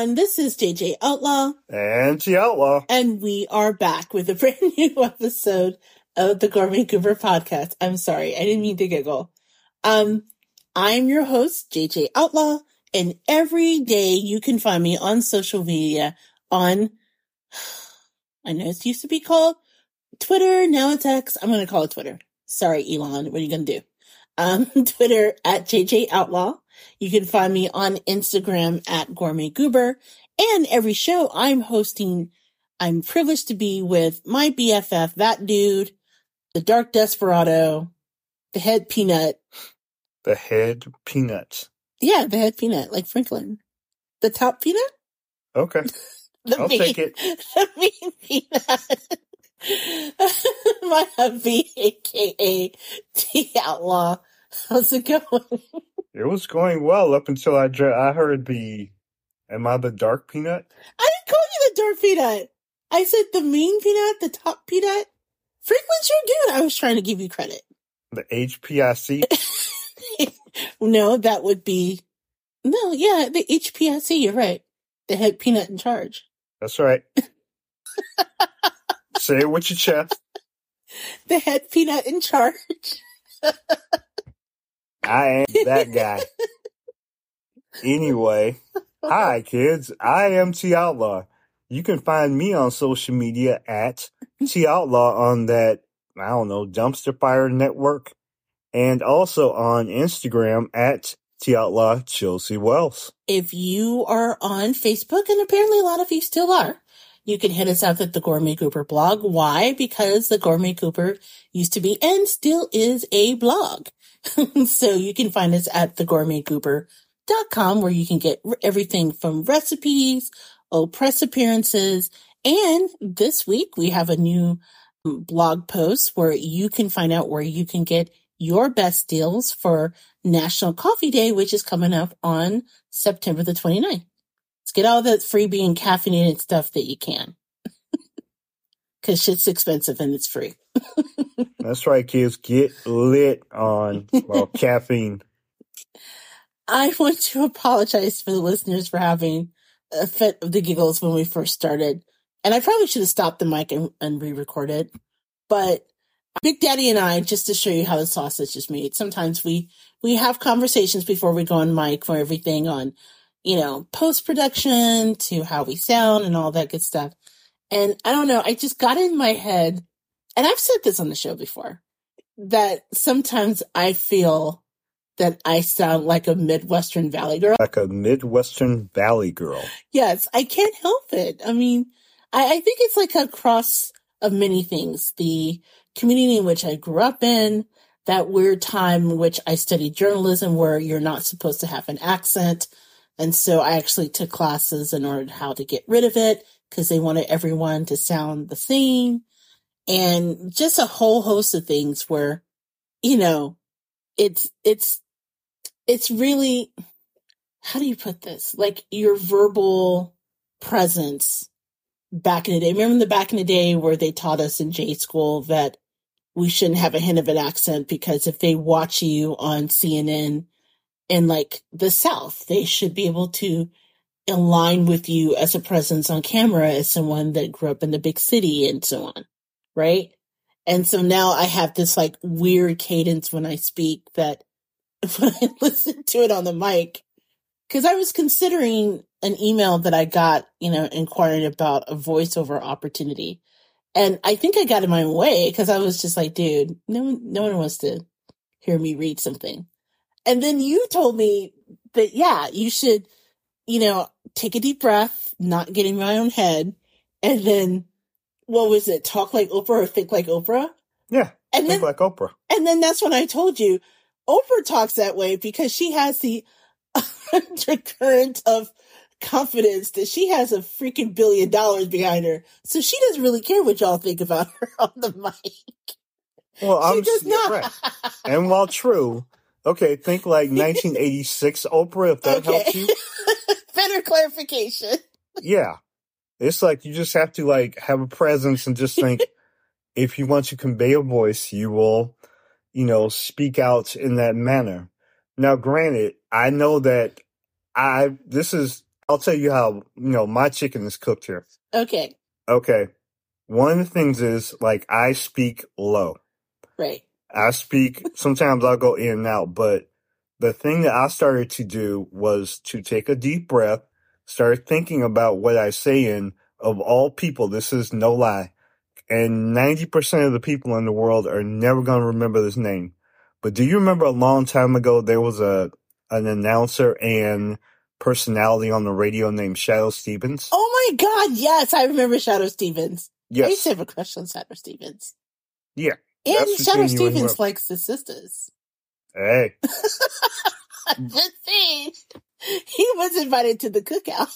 everyone, this is JJ Outlaw. And T Outlaw. And we are back with a brand new episode of the Gourmet Goober podcast. I'm sorry, I didn't mean to giggle. Um, I'm your host, JJ Outlaw, and every day you can find me on social media on, I know it used to be called Twitter, now it's X. I'm going to call it Twitter. Sorry, Elon. What are you going to do? Um, Twitter at JJ Outlaw. You can find me on Instagram at Gourmet Goober. And every show I'm hosting, I'm privileged to be with my BFF, that dude, the Dark Desperado, the head peanut. The head peanut. Yeah, the head peanut, like Franklin. The top peanut? Okay. the I'll take it. The main peanut. my hubby, aka T Outlaw. How's it going? It was going well up until I dr- I heard the. Am I the dark peanut? I didn't call you the dark peanut. I said the main peanut, the top peanut. Franklin's your dude. I was trying to give you credit. The HPIC? no, that would be no, yeah, the HPIC. You're right. The head peanut in charge. That's right. Say it with your chest. The head peanut in charge. I am that guy. Anyway, hi kids. I am T Outlaw. You can find me on social media at T Outlaw on that, I don't know, Dumpster Fire Network and also on Instagram at T Outlaw Chelsea Wells. If you are on Facebook, and apparently a lot of you still are, you can hit us up at the Gourmet Goober blog. Why? Because the Gourmet Goober used to be and still is a blog. so you can find us at thegourmetgoober.com where you can get everything from recipes, old press appearances. And this week we have a new um, blog post where you can find out where you can get your best deals for National Coffee Day, which is coming up on September the 29th. Let's get all the freebie and caffeinated stuff that you can. Cause shit's expensive and it's free. That's right, kids. Get lit on well caffeine. I want to apologize for the listeners for having a fit of the giggles when we first started. And I probably should have stopped the mic and, and re recorded. But Big Daddy and I, just to show you how the sausage is made, sometimes we, we have conversations before we go on mic for everything on, you know, post production to how we sound and all that good stuff. And I don't know, I just got in my head, and I've said this on the show before, that sometimes I feel that I sound like a Midwestern Valley girl. Like a Midwestern Valley girl. Yes, I can't help it. I mean, I, I think it's like a cross of many things. The community in which I grew up in, that weird time in which I studied journalism where you're not supposed to have an accent. And so I actually took classes in order to how to get rid of it because they wanted everyone to sound the same and just a whole host of things where, you know, it's, it's, it's really, how do you put this? Like your verbal presence back in the day. Remember the back in the day where they taught us in J school that we shouldn't have a hint of an accent because if they watch you on CNN in like the South, they should be able to align with you as a presence on camera as someone that grew up in the big city and so on. Right. And so now I have this like weird cadence when I speak that when I listen to it on the mic, cause I was considering an email that I got, you know, inquiring about a voiceover opportunity. And I think I got in my way because I was just like, dude, no one, no one wants to hear me read something. And then you told me that, yeah, you should, you know, take a deep breath, not get in my own head. And then what was it? Talk like Oprah or think like Oprah? Yeah. And think then, like Oprah. and then that's when I told you Oprah talks that way because she has the undercurrent of confidence that she has a freaking billion dollars behind her. So she doesn't really care what y'all think about her on the mic. Well, She I'm does not. right. And while true, okay, think like 1986 Oprah, if that helps you. Better clarification. Yeah. It's like you just have to like have a presence and just think if you want to convey a voice, you will, you know, speak out in that manner. Now, granted, I know that I, this is I'll tell you how you know my chicken is cooked here. Okay, Okay, one of the things is like I speak low. right. I speak. Sometimes I'll go in and out, but the thing that I started to do was to take a deep breath, start thinking about what I say, in of all people, this is no lie. And 90% of the people in the world are never going to remember this name. But do you remember a long time ago there was a an announcer and personality on the radio named Shadoe Stevens? Oh my God, yes, I remember Shadoe Stevens. I used yes. to have a crush on Shadoe Stevens. Yeah. And Shadoe between you and Stevens likes the sisters. Hey. Just saying. He was invited to the cookout.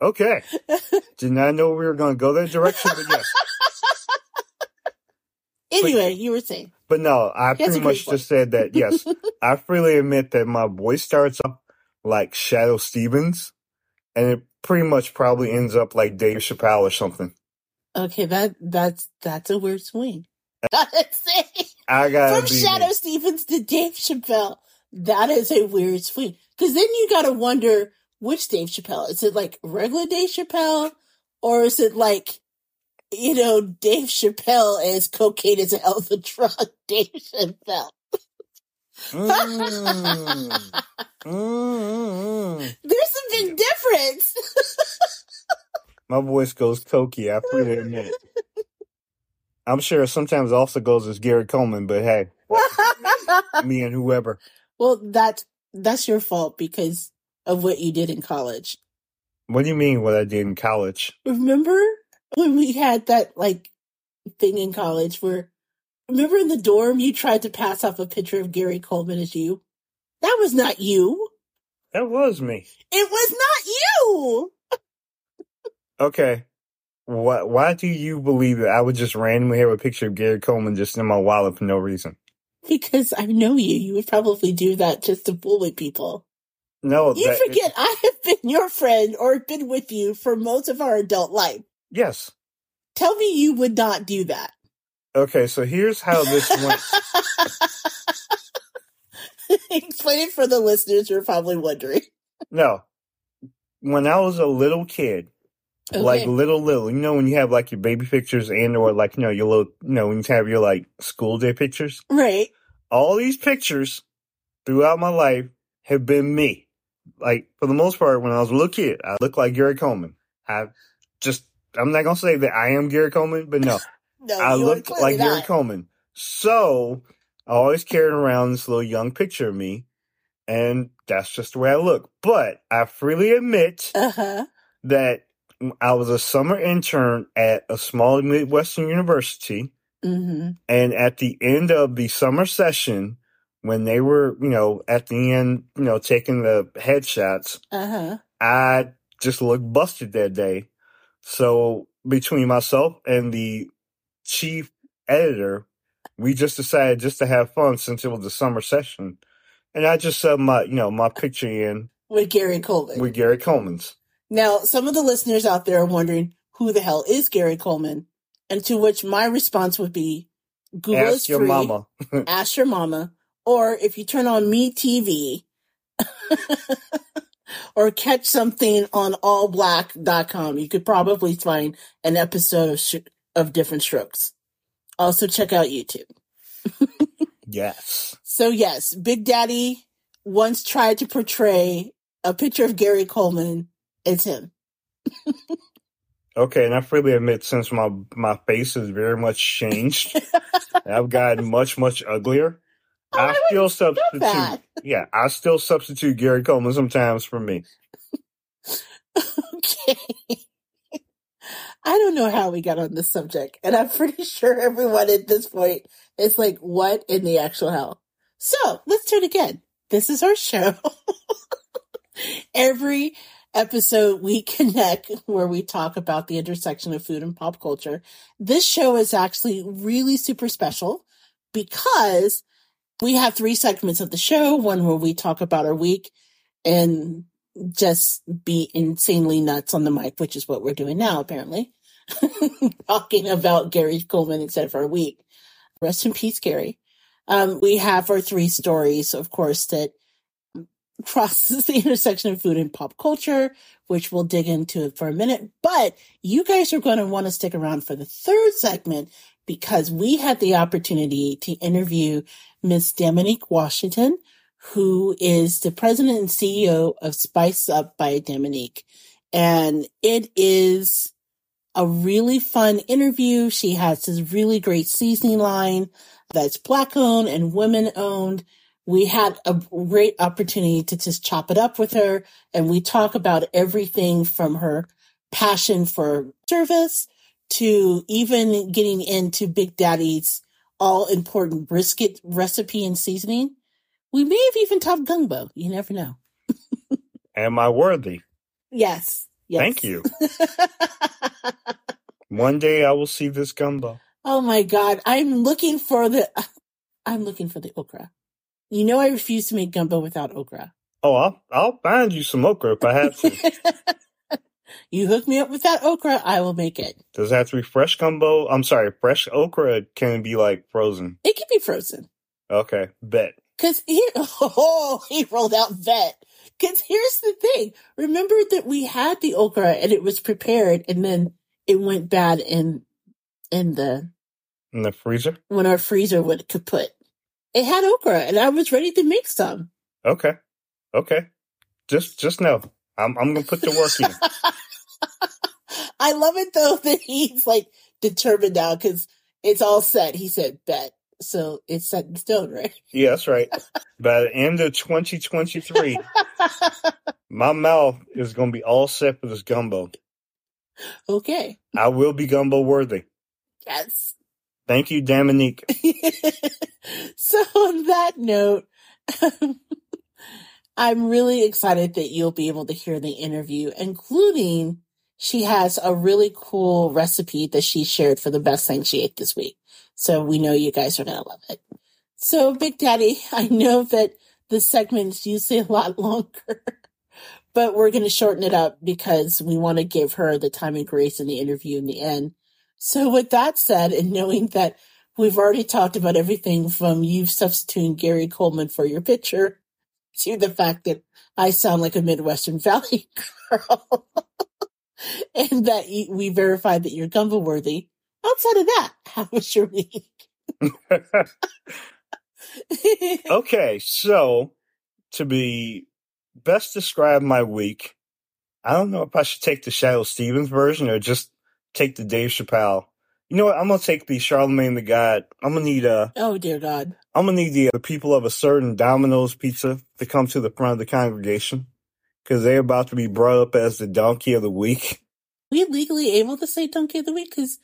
Okay. Did not know we were going to go that direction, but yes. Anyway, you were saying. But no, I pretty much just said that, yes, I freely admit that my voice starts up like Shadoe Stevens, and it pretty much probably ends up like Dave Chappelle or something. Okay, that that's that's a weird swing. Gotta say. I gotta From Shadoe me. Stevens to Dave Chappelle, that is a weird swing. Because then you gotta wonder which Dave Chappelle. Is it like regular Dave Chappelle? Or is it like, you know, Dave Chappelle as cocaine is a hell of a drug, Dave Chappelle? Mm. Mm. There's a big difference. My voice goes cokey, I admit. I'm sure it sometimes also goes as Gary Coleman, but hey, me and whoever. well, that's, that's your fault because of what you did in college. What do you mean what I did in college? Remember when we had that like thing in college where remember in the dorm you tried to pass off a picture of Gary Coleman as you? That was not you. That was me. It was not you. Okay. Why, why do you believe that I would just randomly have a picture of Gary Coleman just in my wallet for no reason? Because I know you. You would probably do that just to bully people. No, You that, forget I have been your friend or been with you for most of our adult life. yes. Tell me you would not do that. Okay, so here's how this went. Explain it for the listeners who are probably wondering. No. When I was a little kid, like little little, you know when you have like your baby pictures and or like you know your little you know when you have your like school day pictures? Right. All these pictures throughout my life have been me. Like for the most part, when I was a little kid, I looked like Gary Coleman. I just I'm not gonna say that I am Gary Coleman, but no. No, I looked like Gary. Coleman. So I always carried around this little young picture of me, and that's just the way I look. But I freely admit Uh-huh. that I was a summer intern at a small Midwestern university, Mm-hmm. and at the end of the summer session, when they were, you know, at the end, you know, taking the headshots, Uh-huh. I just looked busted that day. So between myself and the chief editor, we just decided just to have fun since it was the summer session. And I just set my, you know, my picture in With Gary Coleman. with Gary Coleman's. Now, some of the listeners out there are wondering who the hell is Gary Coleman? And to which my response would be Google is Ask your free. mama. Ask your mama. Or if you turn on Me TV or catch something on allblack.com, you could probably find an episode of, sh- of Diff'rent Strokes. Also, check out YouTube. Yes. So, yes, Big Daddy once tried to portray a picture of Gary Coleman as him. Okay, and I freely admit since my my face has very much changed, I've gotten much much uglier. Oh, I I still substitute. Yeah, I still substitute Gary Coleman sometimes for me. Okay. I don't know how we got on this subject, and I'm pretty sure everyone at this point is like, what in the actual hell? So let's do it again. This is our show. Every episode we connect where we talk about the intersection of food and pop culture. This show is actually really super special because we have three segments of the show. One where we talk about our week and just be insanely nuts on the mic, which is what we're doing now, apparently. Talking about Gary Coleman instead for a week. Rest in peace, Gary. Um, we have our three stories, of course, that crosses the intersection of food and pop culture, which we'll dig into for a minute. But you guys are going to want to stick around for the third segment because we had the opportunity to interview Miss Daminique Washington, who is the president and CEO of Spice Up by Daminique. And it is a really fun interview. She has this really great seasoning line that's black owned and women owned. We had a great opportunity to just chop it up with her and we talk about everything from her passion for service to even getting into Big Daddy's all important brisket recipe and seasoning. We may have even talked gumbo. You never know. Am I worthy? Yes. Yes. Thank you. One day I will see this gumbo. oh my God. I'm looking for the, I'm looking for the okra. You know, I refuse to make gumbo without okra. Oh, I'll I'll find you some okra if I have to. you hook me up with that okra, I will make it. Does it have to be fresh gumbo? I'm sorry, fresh okra can be like frozen? It can be frozen. Okay, bet. Cause here, oh, he rolled out vet. Cause here's the thing. Remember that we had the okra and it was prepared and then it went bad in, in the, In the freezer? when our freezer would kaput. It had okra and I was ready to make some. Okay. Okay. Just just know. I'm I'm gonna put the work in. I love it though that he's like determined now because it's all set. He said bet. So it's set in stone, right? Yeah, that's right. By the end of 2023, my mouth is gonna be all set for this gumbo. okay. I will be gumbo worthy. Yes. Thank you, Daminique. So on that note, um, I'm really excited that you'll be able to hear the interview, including she has a really cool recipe that she shared for the best thing she ate this week. So we know you guys are going to love it. So Big Daddy, I know that the segment is usually a lot longer, but we're going to shorten it up because we want to give her the time and grace in the interview in the end. So with that said, and knowing that we've already talked about everything from you substituting Gary Coleman for your picture to the fact that I sound like a Midwestern Valley girl and that you, we verified that you're gumbo worthy. Outside of that, how was your week? okay, so to be best describe my week, I don't know if I should take the Shadoe Stevens version or just take the Dave Chappelle. You know what? I'm gonna take the Charlemagne the God. I'm gonna need a. oh dear God. I'm gonna need the, uh, the people of a certain Domino's pizza to come to the front of the congregation because they're about to be brought up as the donkey of the week. we legally able to say donkey of the week? Because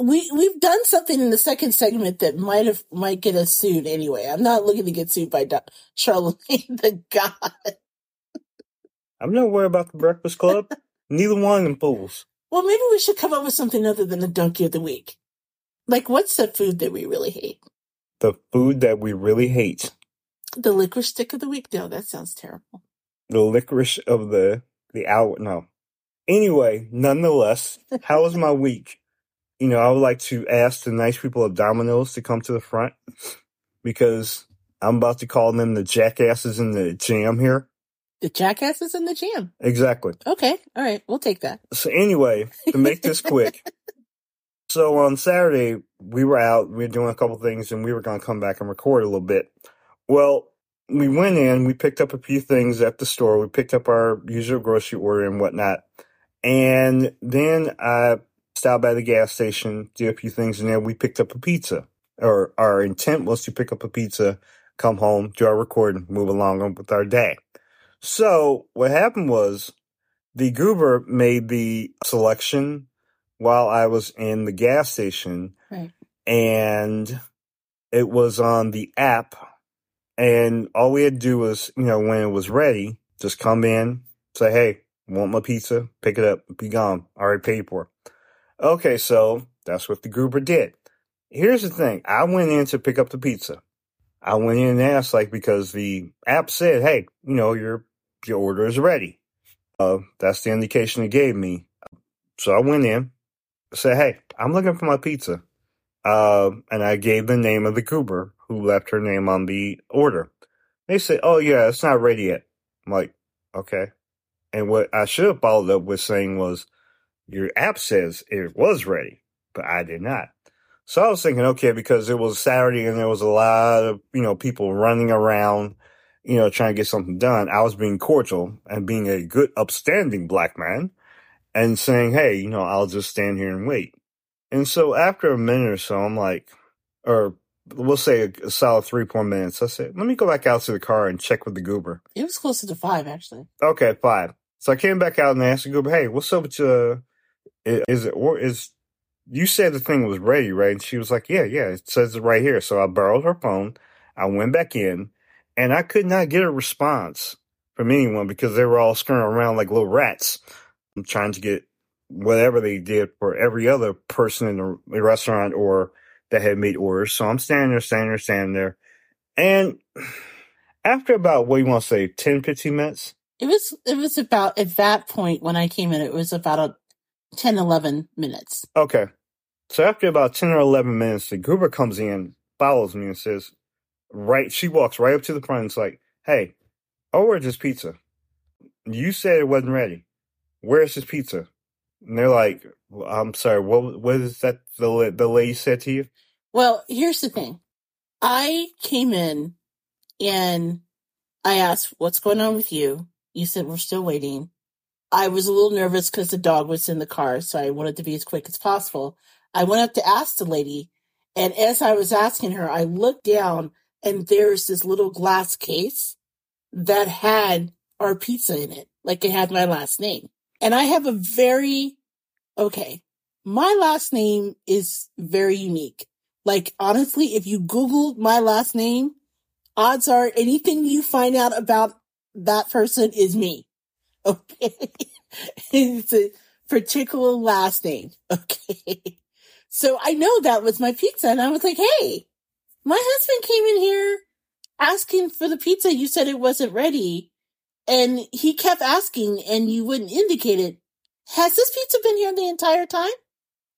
we we've done something in the second segment that might have might get us sued anyway. I'm not looking to get sued by Do- Charlemagne the God. I'm not worried about the Breakfast Club. Neither one of them fools. Well, maybe we should come up with something other than the donkey of the week. Like, what's the food that we really hate? The food that we really hate. The licorice stick of the week? No, that sounds terrible. The licorice of the the hour. No. Anyway, nonetheless, how was my week? You know, I would like to ask the nice people of Domino's to come to the front because I'm about to call them the jackasses in the jam here. The jackass is in the jam. Exactly. Okay, all right, we'll take that. So anyway, to make this quick, so on Saturday we were out, we were doing a couple things, and we were going to come back and record a little bit. Well, we went in, we picked up a few things at the store, we picked up our usual grocery order and whatnot, and then I stopped by the gas station, did a few things, and then we picked up a pizza. Or our intent was to pick up a pizza, come home, do our recording, move along with our day. So what happened was the goober made the selection while I was in the gas station Right. and it was on the app and all we had to do was, you know, when it was ready, just come in, say, Hey, want my pizza, pick it up, be gone. Already paid for. it. Okay, so that's what the goober did. Here's the thing. I went in to pick up the pizza. I went in and asked, like, because the app said, Hey, you know, your your order is ready. Uh, that's the indication it gave me. So I went in, said, "Hey, I'm looking for my pizza," uh, and I gave the name of the goober who left her name on the order. They said, "Oh yeah, it's not ready yet." I'm like, okay. And what I should have followed up with saying was, your app says it was ready, but I did not. So I was thinking, okay, because it was Saturday and there was a lot of, you know, people running around, you know, trying to get something done. I was being cordial and being a good, upstanding black man and saying, Hey, you know, I'll just stand here and wait. And so after a minute or so, I'm like, or we'll say a, a solid three, four minutes. I said, let me go back out to the car and check with the goober. It was closer to five, actually. Okay, five. So I came back out and I asked the goober, Hey, what's up with you? Is it, or is, you said the thing was ready, right? And she was like, yeah, yeah, it says it right here. So I borrowed her phone. I went back in and I could not get a response from anyone because they were all scurrying around like little rats. I'm trying to get whatever they did for every other person in the restaurant or that had made orders. So I'm standing there, standing there, standing there. And after about, what do you want to say, 10, 15 minutes? It was, it was about, at that point when I came in, it was about a 10, 11 minutes. Okay. So after about 10 or 11 minutes, the Goober comes in, follows me and says, right, she walks right up to the front and it's like, hey, I ordered this pizza. You said it wasn't ready. Where's this pizza? And they're like, I'm sorry, what, what is that the, the lady said to you? Well, here's the thing. I came in and I asked, what's going on with you? You said, we're still waiting. I was a little nervous because the dog was in the car, so I wanted to be as quick as possible. I went up to ask the lady, and as I was asking her, I looked down and there's this little glass case that had our pizza in it, like it had my last name. And I have a very, okay, my last name is very unique. Like, honestly, if you Google my last name, odds are anything you find out about that person is me. Okay. it's a particular last name. Okay. So I know that was my pizza and I was like, Hey, my husband came in here asking for the pizza. You said it wasn't ready. And he kept asking and you wouldn't indicate it. Has this pizza been here the entire time?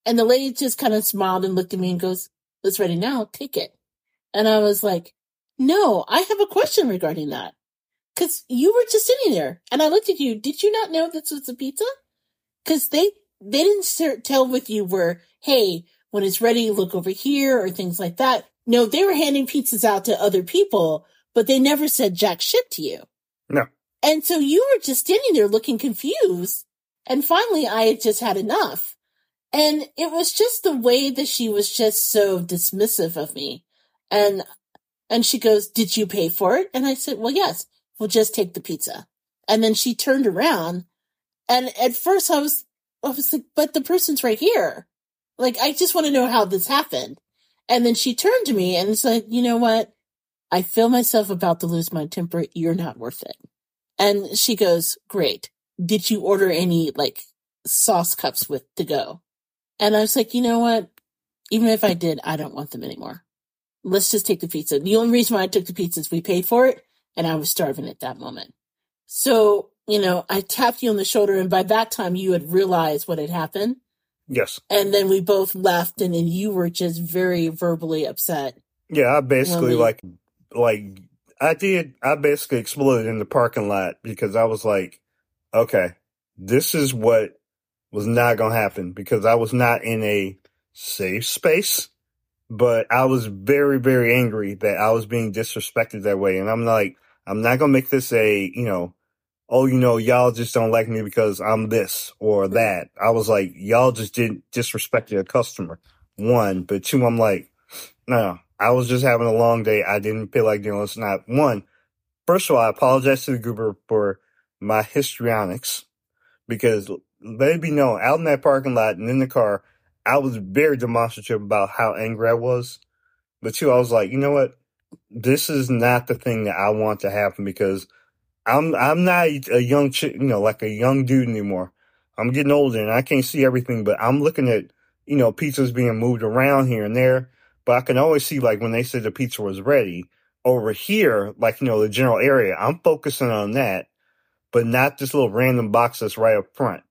And the lady just kind of smiled and looked at me and goes, it's ready now. Take it. And I was like, no, I have a question regarding that. Cause you were just sitting there and I looked at you. Did you not know this was a pizza? Cause they, they didn't tell with you where, hey, when it's ready, look over here or things like that. No, they were handing pizzas out to other people, but they never said jack shit to you. No. And so you were just standing there looking confused. And finally I had just had enough. And it was just the way that she was just so dismissive of me. And, and she goes, did you pay for it? And I said, well, yes we'll just take the pizza. And then she turned around and at first I was, I was like, but the person's right here. Like, I just want to know how this happened. And then she turned to me and said, you know what? I feel myself about to lose my temper. You're not worth it. And she goes, great. Did you order any like sauce cups with to go? And I was like, you know what? Even if I did, I don't want them anymore. Let's just take the pizza. The only reason why I took the pizza is we paid for it and I was starving at that moment. So, you know, I tapped you on the shoulder and by that time you had realized what had happened. Yes. And then we both left and then you were just very verbally upset. Yeah, I basically we... like like I did I basically exploded in the parking lot because I was like, okay, this is what was not going to happen because I was not in a safe space but I was very, very angry that I was being disrespected that way. And I'm like, I'm not gonna make this a, you know, oh, you know, y'all just don't like me because I'm this or that. I was like, y'all just didn't disrespect your customer. One, but two, I'm like, no, I was just having a long day. I didn't feel like doing this. Not one. First of all, I apologize to the goober for my histrionics because let it be known out in that parking lot and in the car, I was very demonstrative about how angry I was. But two, I was like, you know what? this is not the thing that I want to happen because I'm I'm not a young chick, you know, like a young dude anymore. I'm getting older and I can't see everything, but I'm looking at you know pizzas being moved around here and there. But I can always see like when they said the pizza was ready over here, like you know the general area. I'm focusing on that, but not this little random box that's right up front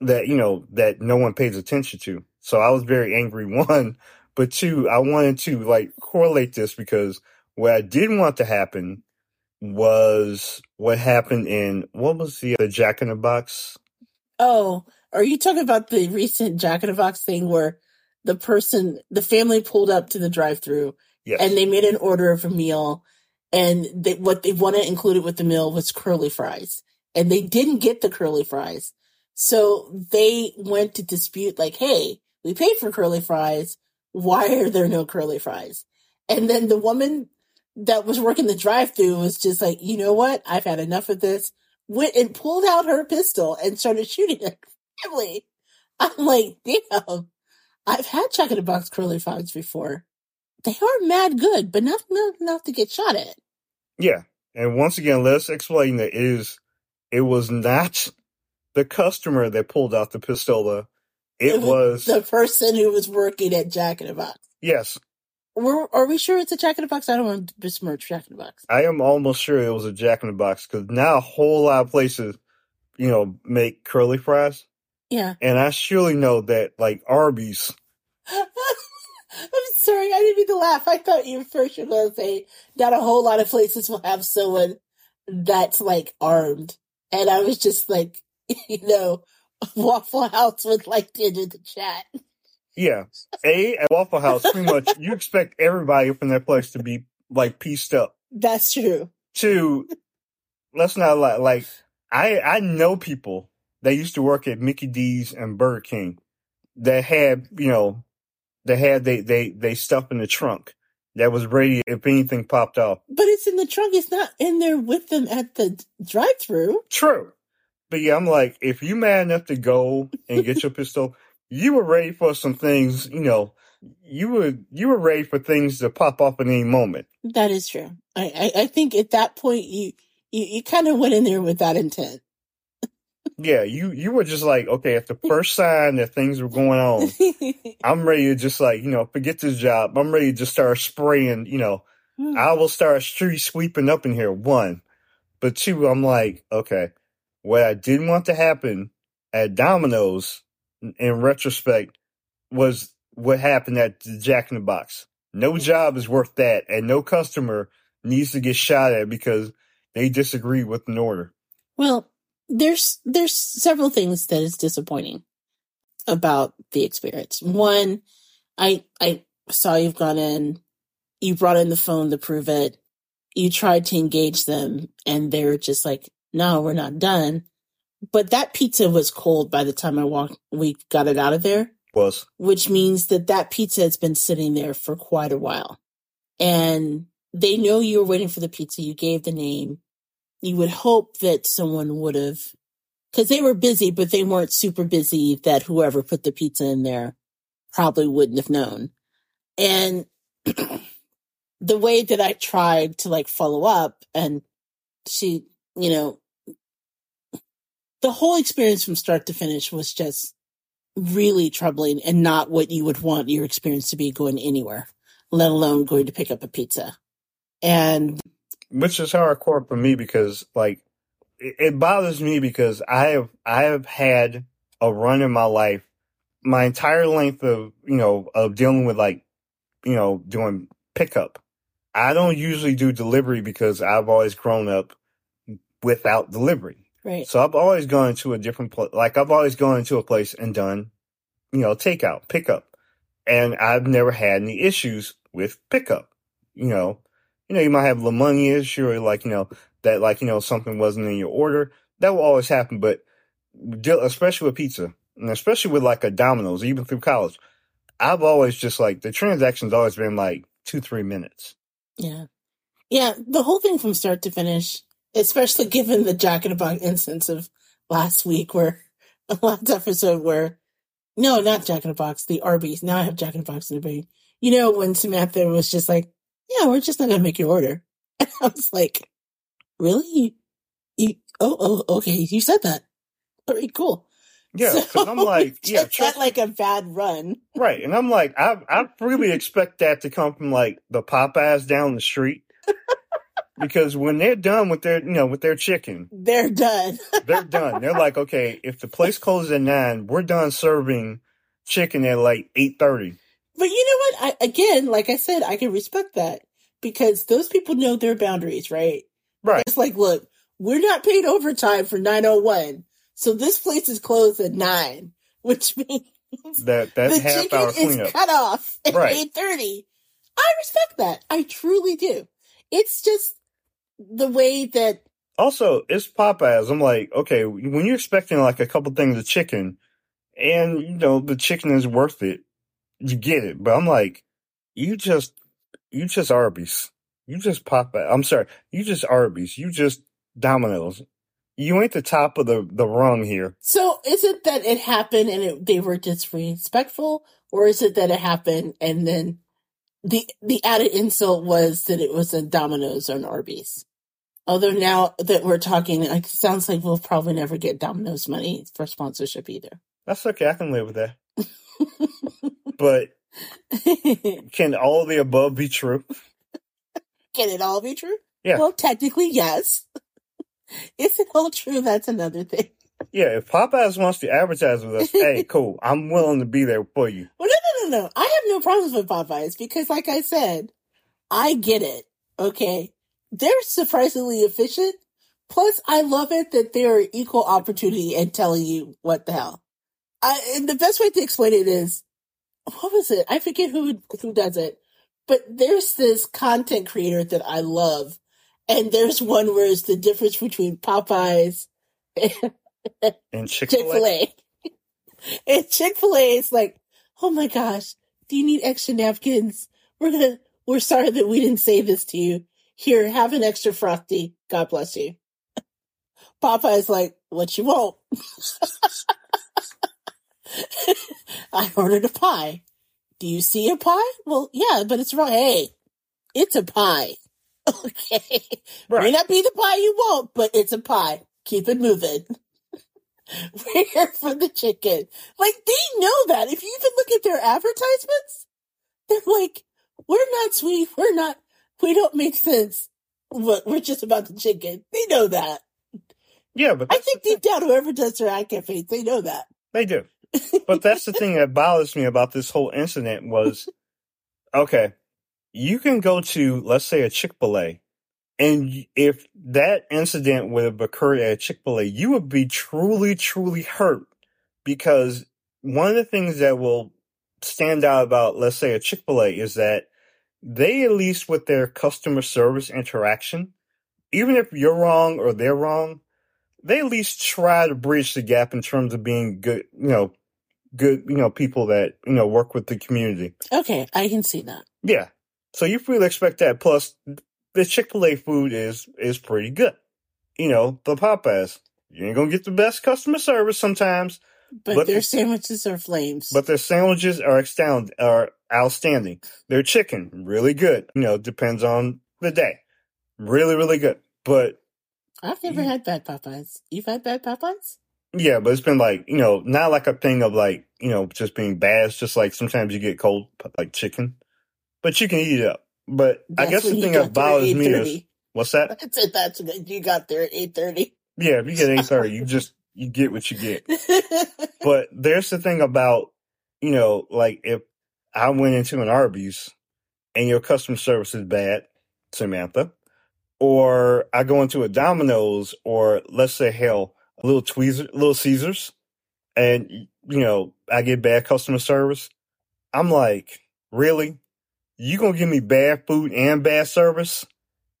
that you know that no one pays attention to. So I was very angry. One, but two, I wanted to like correlate this because what I didn't want to happen was what happened in what was the, the Jack in the Box? Oh, are you talking about the recent Jack in the Box thing where the person, the family pulled up to the drive-through Yes. and they made an order of a meal, and they, what they wanted included with the meal was curly fries, and they didn't get the curly fries, so they went to dispute like, "Hey, we paid for curly fries. Why are there no curly fries?" And then the woman that was working the drive-through was just like, "You know what? I've had enough of this." Went and pulled out her pistol and started shooting at family. I'm like, damn. I've had Jack in the Box curly fries before. They are mad good, but not, enough to get shot at. Yeah. And once again, let's explain that it is it was not the customer that pulled out the pistola. It was the person who was working at Jack in the Box. yes. We're, are we sure it's a Jack in the Box? I don't want to besmirch Jack in the Box. I am almost sure it was a Jack in the Box because now a whole lot of places, you know, make curly fries, Yeah. and I surely know that like Arby's. I'm sorry, I didn't mean to laugh. I thought you first were going to say not a whole lot of places will have someone that's like armed. And I was just like, you know, Waffle House would like to enter the chat. Yeah, a at Waffle House, pretty much you expect everybody from that place to be like pieced up. That's true. Two, let's not lie. Like I I know people that used to work at Mickey D's and Burger King that had you know that had they they they stuff in the trunk that was ready if anything popped off. But it's in the trunk. It's not in there with them at the drive-through. True, but yeah, I'm like if you mad enough to go and get your pistol, you were ready for some things. You know, you were you were ready for things to pop off in any moment. That is true. I, I, I think at that point you, you, you kind of went in there with that intent. Yeah, you you were just like okay at the first sign that things were going on. I'm ready to just like, you know, forget this job. I'm ready to just start spraying, you know, hmm. I will start street sweeping up in here. One. But two, I'm like, okay, what I didn't want to happen at Domino's in retrospect was what happened at the Jack in the Box. No mm-hmm. job is worth that, and no customer needs to get shot at because they disagree with an order. Well, there's there's several things that is disappointing about the experience. One, I I saw you've gone in, you brought in the phone to prove it. You tried to engage them, and they're just like, "No, we're not done." But that pizza was cold by the time I walked. We got it out of there, Was which means that that pizza has been sitting there for quite a while, and they know you were waiting for the pizza. You gave the name. You would hope that someone would have because they were busy, but they weren't super busy that whoever put the pizza in there probably wouldn't have known. And the way that I tried to like follow up and she, you know, the whole experience from start to finish was just really troubling and not what you would want your experience to be going anywhere, let alone going to pick up a pizza. And which is hardcore for me because like it, it bothers me because I have I have had a run in my life, my entire length of you know of dealing with like you know doing pickup. I don't usually do delivery because I've always grown up without delivery. Right. So I've always gone to a different place. Like I've always gone to a place and done, you know, takeout, pickup, and I've never had any issues with pickup. You know, you know, you might have the money issue or like you know that like you know something wasn't in your order. That will always happen, but deal, especially with pizza and especially with like a Domino's, even through college, I've always just like the transaction's always been like two three minutes. Yeah. Yeah, the whole thing from start to finish, especially given the Jack in the Box instance of last week where a last episode where no, not Jack in the Box, the Arby's. Now I have Jack in the Box in the brain. You know, when Samantha was just like, Yeah, we're just not gonna make your order. And I was like, Really? You, you oh oh okay, you said that. All right, cool. Yeah, because I'm like, yeah, trust like a bad run. Right. And I'm like, I I really expect that to come from like the Popeyes down the street. Because when they're done with their you know, with their chicken, They're done. they're done. They're like, okay, if the place closes at nine, we're done serving chicken at like eight thirty. But you know what? I, again, like I said, I can respect that because those people know their boundaries, right? Right. It's like, look, we're not paid overtime for 901. So this place is closed at 9, which means That that the half chicken hour is cut off at Right. 8.30. I respect that. I truly do. It's just the way that, Also, it's Popeyes. I'm like, okay, when you're expecting like a couple things of chicken, and you know the chicken is worth it, you get it. But I'm like, you just, you just Arby's, you just Popeye. I'm sorry, you just Arby's, you just Domino's. You ain't the top of the the rung here. so is it that it happened and it, they were disrespectful or is it that it happened and then the, the added insult was that it was a Domino's or an Arby's? Although now that we're talking, it sounds like we'll probably never get Domino's money for sponsorship either. That's okay. I can live with that. But can all the above be true? Can it all be true? Yeah. Well, technically, yes. Is it all true? That's another thing. Yeah. If Popeyes wants to advertise with us, hey, cool. I'm willing to be there for you. Well, no, no, no, no. I have no problems with Popeyes because, like I said, I get it. Okay. They're surprisingly efficient. Plus, I love it that they're equal opportunity and telling you what the hell. I, and the best way to explain it is, what was it? I forget who, who does it, but there's this content creator that I love. And there's one where it's the difference between Popeyes And Chick Fil Chick fil A. and Chick fil A is like, oh my gosh, do you need extra napkins? We're gonna, we're sorry that we didn't say this to you. Here, have an extra frosty. God bless you. Popeyes like, what you want? I ordered a pie. Do you see a pie? Well, yeah, but it's wrong. Hey, it's a pie. Okay. May right? not be the pie you want, but it's a pie. Keep it moving. We're here for the chicken. Like they know that. If you even look at their advertisements, they're like, "We're not sweet. We're not. We don't make sense. We're just about the chicken." They know that. Yeah, but I think deep down, whoever does their ad campaigns, they know that. They do. But that's the thing that bothers me about this whole incident was, okay, you can go to, let's say, a Chick fil A, and if that incident would have occurred at Chick fil A, you would be truly, truly hurt because one of the things that will stand out about, let's say, a Chick fil A is that they, at least with their customer service interaction, even if you're wrong or they're wrong, they at least try to bridge the gap in terms of being good, you know, good, you know, people that, you know, work with the community. Okay, I can see that. Yeah. So you fully expect that. Plus, the Chick fil A food is, is pretty good. You know, the Popeyes. You ain't gonna get the best customer service sometimes, But, But- their sandwiches are flames. but their sandwiches are astound, are outstanding. Their chicken, really good. You know, depends on the day. Really, really good. But I've never you- had bad Popeyes. You've had bad Popeyes? Yeah, but it's been like, you know, not like a thing of like, you know, just being bad. It's just like sometimes you get cold, like chicken, but you can eat it up. But I guess the thing that bothers me is, what's that? I said that's you got there at eight thirty. Yeah, if you get 830, you just, you get what you get. But there's the thing about, you know, like if I went into an Arby's and your customer service is bad, Samantha, or I go into a Domino's or let's say hell, a little Tweezer, little Caesars, and you know, I get bad customer service. I'm like, really? You gonna give me bad food and bad service?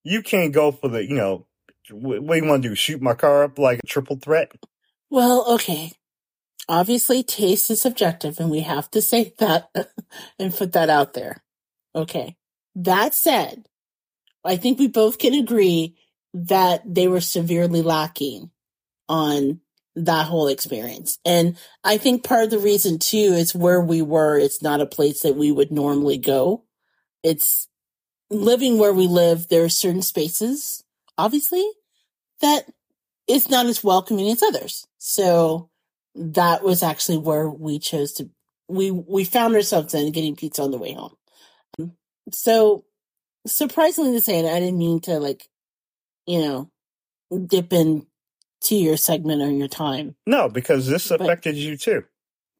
You can't go for the, you know, what, what do you want to do? Shoot my car up like a triple threat? Well, okay. Obviously, taste is subjective, and we have to say that and put that out there. Okay. That said, I think we both can agree that they were severely lacking on that whole experience. And I think part of the reason too is where we were, it's not a place that we would normally go. It's living where we live. There are certain spaces, obviously, that is not as welcoming as others. So that was actually where we chose to, we, we found ourselves in getting pizza on the way home. So surprisingly to say, and I didn't mean to like, you know, dip in to your segment or your time. No, because this But- affected you too.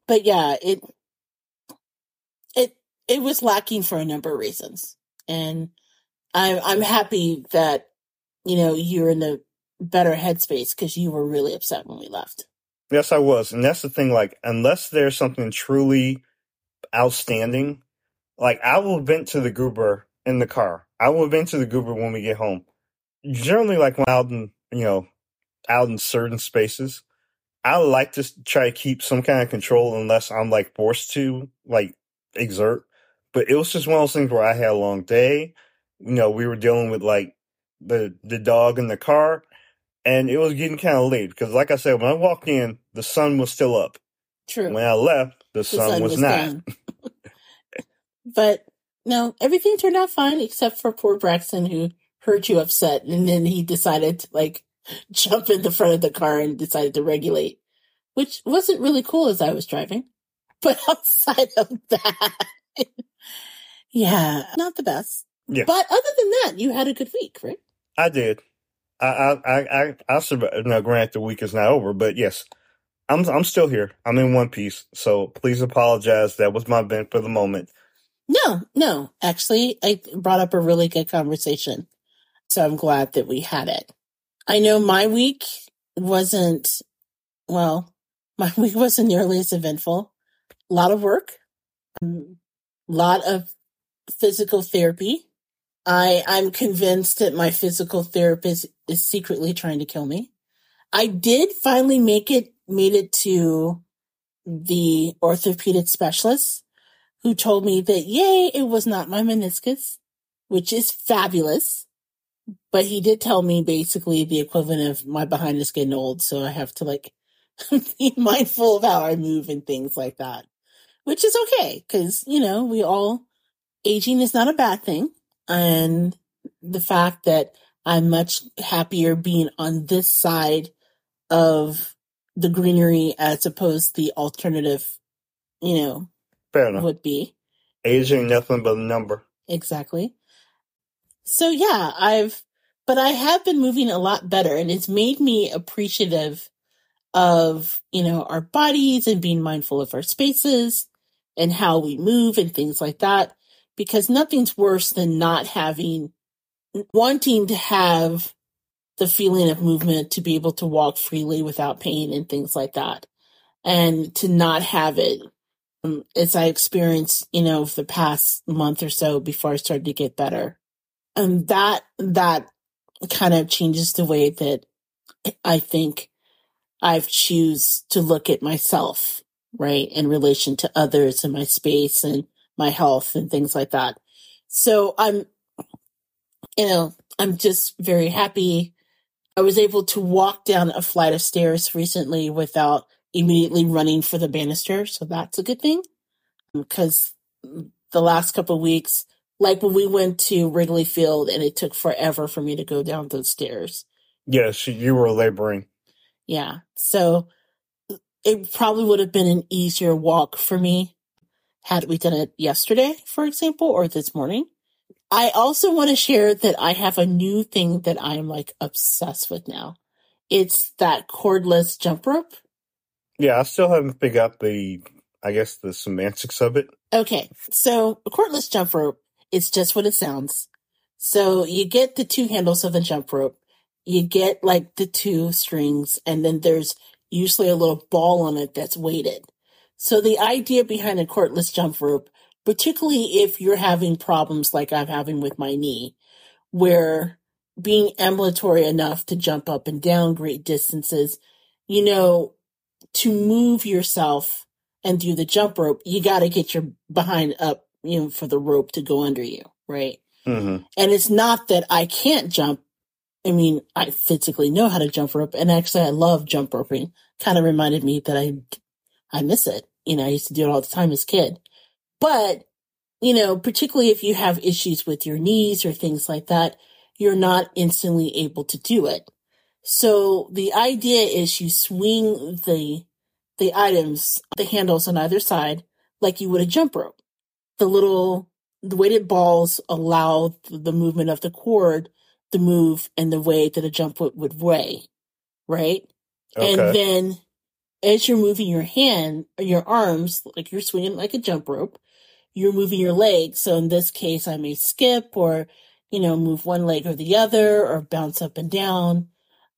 But yeah, it it it was lacking for a number of reasons. And I'm I'm happy that you know, you're in a better headspace because you were really upset when we left. Yes, I was. And that's the thing, like, unless there's something truly outstanding, like I will vent to the goober in the car. I will vent to the goober when we get home. Generally, like when out in, you know, out in certain spaces, I like to try to keep some kind of control unless I'm like forced to like exert. But it was just one of those things where I had a long day. You know, we were dealing with like the the dog in the car, and it was getting kind of late because, like I said, when I walked in, the sun was still up. True. When I left, the, The sun, sun was, was not. But no, everything turned out fine except for poor Braxton who heard you upset and then he decided to like jump in the front of the car and decided to regulate, which wasn't really cool as I was driving. But outside of that, yeah, not the best. Yeah. But other than that, you had a good week, right? I did. I I I I, survived. No, granted, the week is not over, but yes, I'm I'm still here. I'm in one piece. So please apologize. That was my vent for the moment. No, no. Actually, I brought up a really good conversation. So I'm glad that we had it. I know my week wasn't, well, my week wasn't nearly as eventful. A lot of work, a lot of physical therapy. I, I'm convinced that my physical therapist is secretly trying to kill me. I did finally make it, made it to the orthopedic specialist who told me that, yay, it was not my meniscus, which is fabulous. But he did tell me basically the equivalent of my behind is getting old. So I have to like be mindful of how I move and things like that, which is okay. Cause, you know, we all, aging is not a bad thing. And the fact that I'm much happier being on this side of the greenery as opposed to the alternative, you know, Fair enough. would be. Age ain't nothing but a number. Exactly. So yeah, I've, but I have been moving a lot better and it's made me appreciative of, you know, our bodies and being mindful of our spaces and how we move and things like that. Because nothing's worse than not having, wanting to have the feeling of movement to be able to walk freely without pain and things like that. And to not have it um, as I experienced, you know, for the past month or so before I started to get better. And that, that kind of changes the way that I think I've choose to look at myself, right, in relation to others and my space and my health and things like that. So I'm, you know, I'm just very happy. I was able to walk down a flight of stairs recently without immediately running for the banister. So that's a good thing um, because the last couple of weeks, like when we went to Wrigley Field and it took forever for me to go down those stairs. Yes, you were laboring. Yeah. So it probably would have been an easier walk for me had we done it yesterday, for example, or this morning. I also want to share that I have a new thing that I'm like obsessed with now. It's that cordless jump rope. Yeah, I still haven't figured out the, I guess, the semantics of it. Okay, so a cordless jump rope is just what it sounds. So you get the two handles of the jump rope, you get like the two strings, and then there's usually a little ball on it that's weighted. So the idea behind a cordless jump rope, particularly if you're having problems like I'm having with my knee, where being ambulatory enough to jump up and down great distances, you know, to move yourself and do the jump rope, you got to get your behind up, you know, for the rope to go under you, right? hmm And it's not that I can't jump. I mean, I physically know how to jump rope, and actually, I love jump roping. Kind of reminded me that I, I miss it. You know, I used to do it all the time as a kid. But you know, particularly if you have issues with your knees or things like that, you're not instantly able to do it. So the idea is you swing the the items, the handles on either side, like you would a jump rope. The little the weighted balls allow the movement of the cord to move in the way that a jump rope would weigh, right? Okay. And then as you're moving your hand, or your arms, like you're swinging like a jump rope, you're moving your legs. So in this case, I may skip or you know, move one leg or the other or bounce up and down.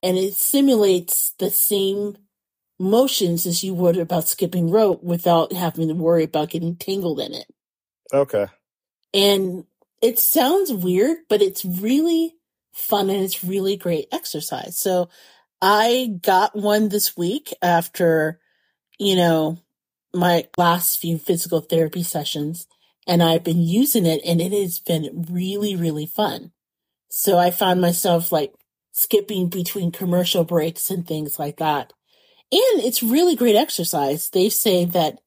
And it simulates the same motions as you would about skipping rope without having to worry about getting tangled in it. Okay. And it sounds weird, but it's really fun and it's really great exercise. So I got one this week after, you know, my last few physical therapy sessions and I've been using it and it has been really, really fun. So I found myself like skipping between commercial breaks and things like that. And it's really great exercise. They say that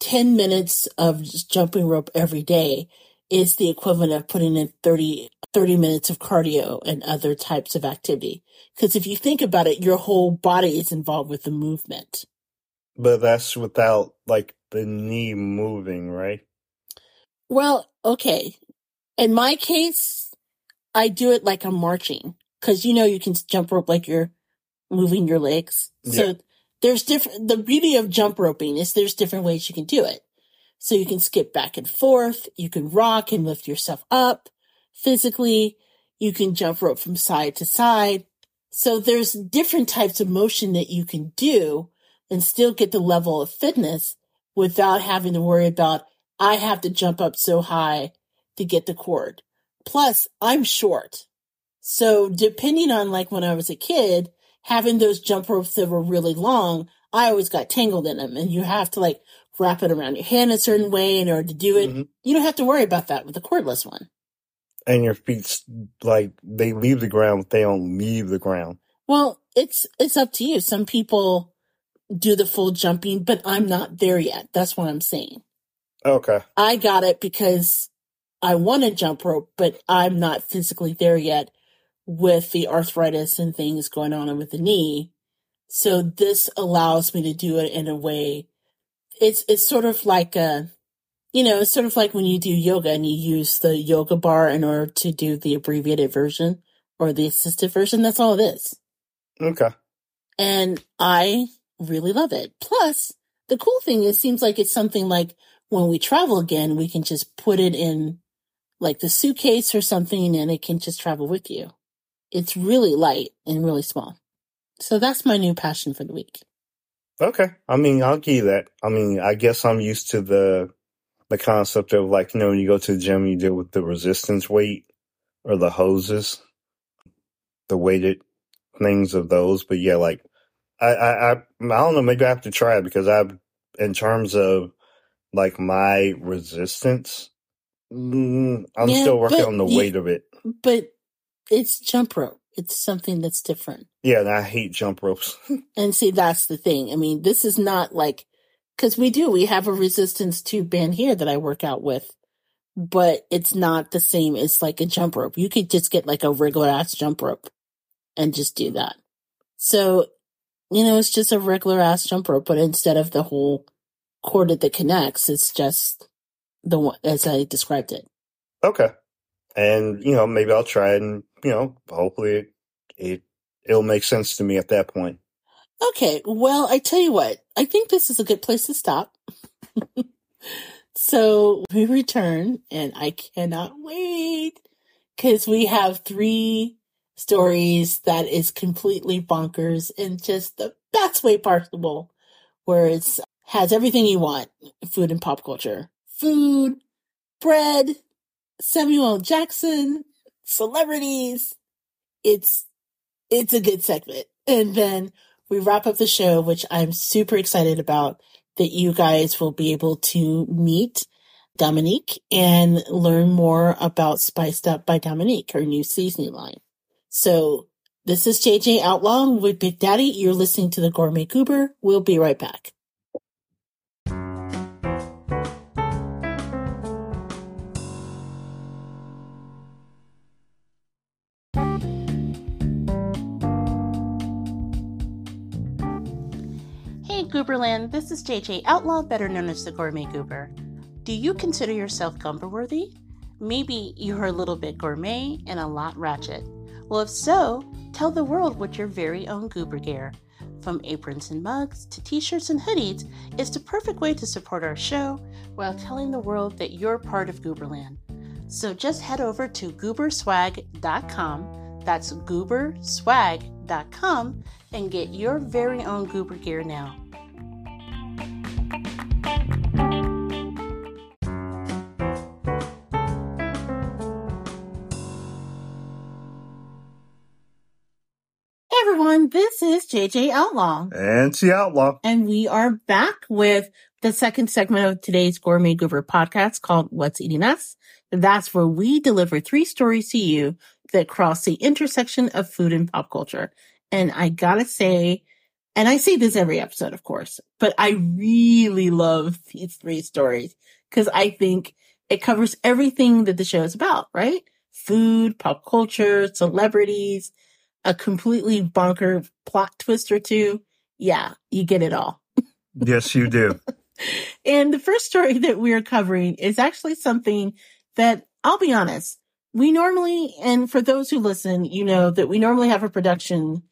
10 minutes of jumping rope every day is the equivalent of putting in 30, 30 minutes of cardio and other types of activity. Because if you think about it, your whole body is involved with the movement. But that's without like the knee moving, right? Well, okay. In my case, I do it like I'm marching because you know you can jump rope like you're moving your legs. Yeah. So there's different, the beauty of jump roping is there's different ways you can do it. So you can skip back and forth. You can rock and lift yourself up physically. You can jump rope from side to side. So there's different types of motion that you can do and still get the level of fitness without having to worry about, I have to jump up so high to get the cord. Plus, I'm short. So depending on like when I was a kid, having those jump ropes that were really long, I always got tangled in them and you have to like wrap it around your hand a certain way in order to do it. Mhm. You don't have to worry about that with the cordless one. And your feet like they leave the ground, but they don't leave the ground. Well, it's, it's up to you. Some people do the full jumping, but I'm not there yet. That's what I'm saying. Okay. I got it because I want to jump rope, but I'm not physically there yet with the arthritis and things going on with the knee. So this allows me to do it in a way. It's, it's sort of like a, you know, it's sort of like when you do yoga and you use the yoga bar in order to do the abbreviated version or the assisted version. That's all it is. Okay. And I really love it. Plus, the cool thing is, seems like it's something like when we travel again, we can just put it in like the suitcase or something and it can just travel with you. It's really light and really small. So that's my new passion for the week. Okay. I mean, I'll give you that. I mean, I guess I'm used to the the concept of like, you know, when you go to the gym, you deal with the resistance weight or the hoses, the weighted things of those. But yeah, like I I I, I don't know. Maybe I have to try it because I, in terms of like my resistance, mm, I'm Yeah, still working but on the you- weight of it. But it's jump rope. It's something that's different. Yeah, I hate jump ropes. And see, that's the thing. I mean, this is not like, cause we do, we have a resistance tube band here that I work out with, but it's not the same as like a jump rope. You could just get like a regular ass jump rope and just do that. So, you know, it's just a regular ass jump rope, but instead of the whole cord that connects, it's just the one as I described it. Okay. And, you know, maybe I'll try it and, you know, hopefully it, it, it'll make sense to me at that point. Okay, well, I tell you what, I think this is a good place to stop. so we return, and I cannot wait because we have three stories that is completely bonkers in just the best way possible, where it's has everything you want food and pop culture, food, bread, Samuel Jackson, celebrities. It's it's a good segment. And then we wrap up the show, which I'm super excited about that you guys will be able to meet Daminique and learn more about Spiced Up by Daminique, her new seasoning line. So this is JJ Outlaw with Big Daddy. You're listening to the Gourmet Goober. We'll be right back. Gooberland, this is JJ Outlaw, better known as the Gourmet Goober. Do you consider yourself goober worthy? Maybe you're a little bit gourmet and a lot ratchet. Well, if so, tell the world what your very own goober gear, from aprons and mugs to t shirts and hoodies, is the perfect way to support our show while telling the world that you're part of Gooberland. So just head over to gooberswag.com. That's gooberswag.com and get your very own goober gear now. Everyone. This is JJ Outlaw. And T Outlaw. And we are back with the second segment of today's Gourmet Goober podcast called What's Eating Us. That's where we deliver three stories to you that cross the intersection of food and pop culture. And I gotta say, and I say this every episode, of course, but I really love these three stories because I think it covers everything that the show is about, right? Food, pop culture, celebrities, a completely bonker plot twist or two. Yeah, you get it all. yes, you do. and the first story that we're covering is actually something that I'll be honest, we normally, and for those who listen, you know that we normally have a production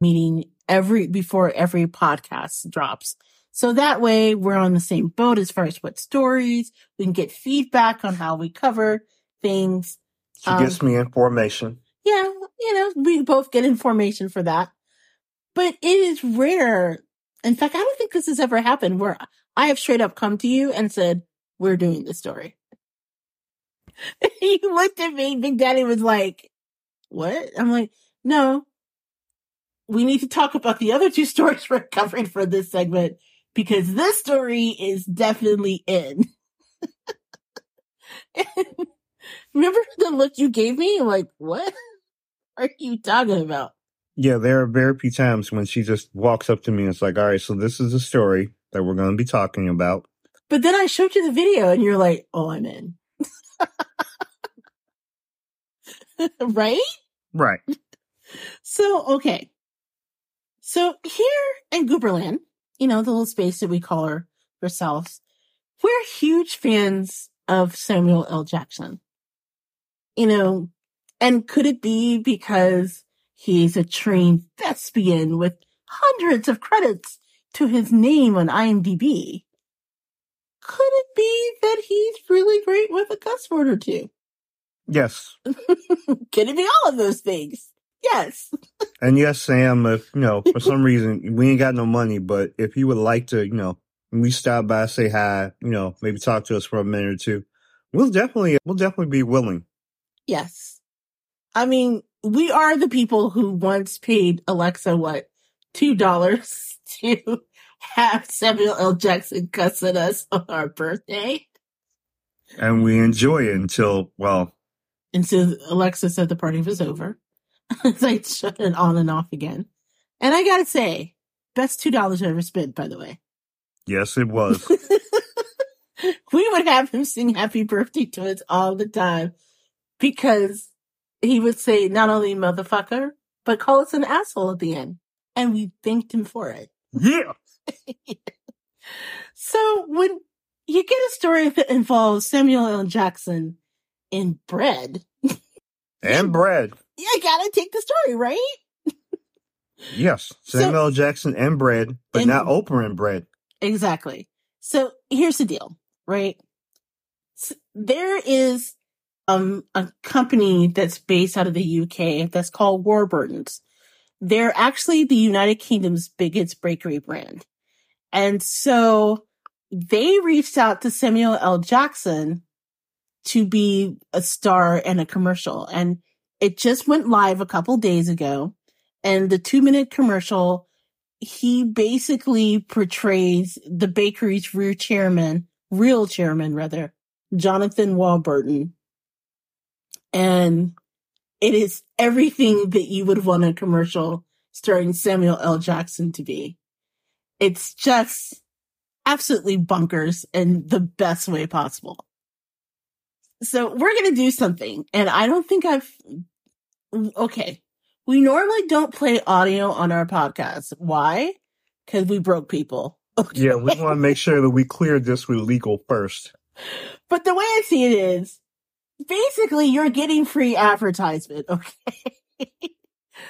meeting every, before every podcast drops. So that way we're on the same boat as far as what stories, we can get feedback on how we cover things. She um, gives me information yeah, you know, we both get information for that. But it is rare. In fact, I don't think this has ever happened where I have straight up come to you and said, we're doing this story. you looked at me, Big Daddy was like, what? I'm like, no, we need to talk about the other two stories we're covering for this segment because this story is definitely in. Remember the look you gave me? I'm like, what? are you talking about? Yeah, there are very few times when she just walks up to me and it's like, all right, so this is a story that we're going to be talking about. But then I showed you the video and you're like, oh, I'm in. right? Right. So, okay. So here in Gooberland, you know, the little space that we call her ourselves, we're huge fans of Samuel L. Jackson. You know, and could it be because he's a trained thespian with hundreds of credits to his name on IMDb? Could it be that he's really great with a cuss word or two? Yes. Could it be all of those things? Yes. and yes, Sam, if, you know, for some reason, we ain't got no money, but if you would like to, you know, we stop by, say hi, you know, maybe talk to us for a minute or two, we'll definitely, we'll definitely be willing. Yes. I mean, we are the people who once paid Alexa what two dollars to have Samuel L. Jackson cuss at us on our birthday, and we enjoy it until well, until Alexa said the party was over. so I shut it on and off again, and I gotta say, best two dollars I ever spent. By the way, yes, it was. we would have him sing "Happy Birthday" to us all the time because he would say not only motherfucker, but call us an asshole at the end. And we thanked him for it. Yeah. so when you get a story that involves Samuel L. Jackson in bread. and bread. You gotta take the story, right? yes. Samuel L. Jackson and bread, but and, not Oprah and bread. Exactly. So here's the deal, right? So there is um, a company that's based out of the UK that's called Warburtons. They're actually the United Kingdom's biggest bakery brand. And so they reached out to Samuel L. Jackson to be a star in a commercial. And it just went live a couple days ago. And the two minute commercial, he basically portrays the bakery's real chairman, real chairman rather, Jonathan Warburton, and it is everything that you would want a commercial starring Samuel L. Jackson to be. It's just absolutely bunkers in the best way possible. So we're going to do something and I don't think I've, Mm, okay. We normally don't play audio on our podcast. Why? Cause we broke people. Okay. Yeah. We want to make sure that we clear this with legal first. But the way I see it is basically you're getting free advertisement, okay?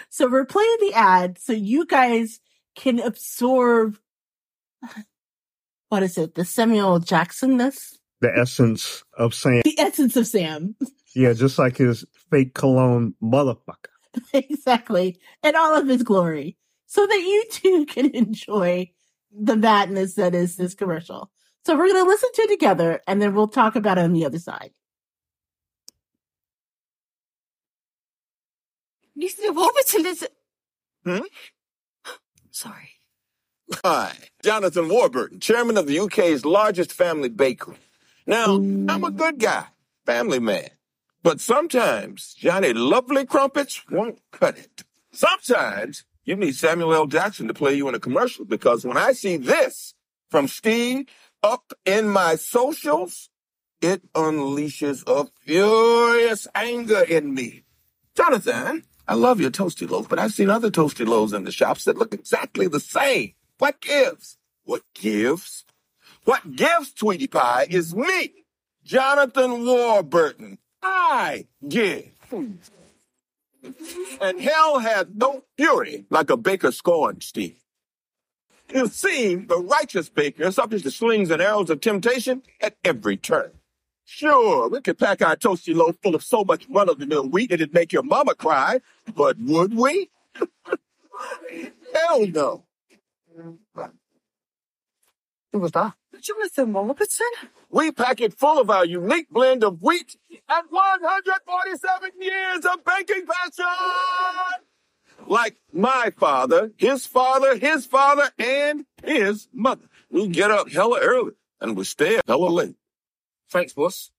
so we're playing the ad so you guys can absorb what is it, the Samuel Jacksonness? The essence of Sam. The essence of Sam. Yeah, just like his fake cologne motherfucker. exactly. And all of his glory. So that you too can enjoy the madness that is this commercial. So we're going to listen to it together and then we'll talk about it on the other side. Mr. Warburton is. Hmm? Sorry. Hi, Jonathan Warburton, chairman of the UK's largest family bakery. Now, I'm a mm. good guy, family man. But sometimes Johnny Lovely Crumpets won't cut it. Sometimes you need Samuel L. Jackson to play you in a commercial because when I see this from Steve up in my socials, it unleashes a furious anger in me. Jonathan, I love your toasty loaf, but I've seen other toasty loaves in the shops that look exactly the same. What gives? What gives? What gives, Tweety Pie, is me, Jonathan Warburton. I give. And hell has no fury like a baker scorned, Steve. You see, the righteous baker is subject to slings and arrows of temptation at every turn. Sure, we could pack our toasty loaf full of so much run-of-the-mill wheat it'd make your mama cry, but would we? Hell no. Who was that? Jonathan Warburton? We pack it full of our unique blend of wheat and 147 years of baking passion! Like my father, his father, his father, and his mother. We get up hella early and we stay up hella late. Thanks, boss.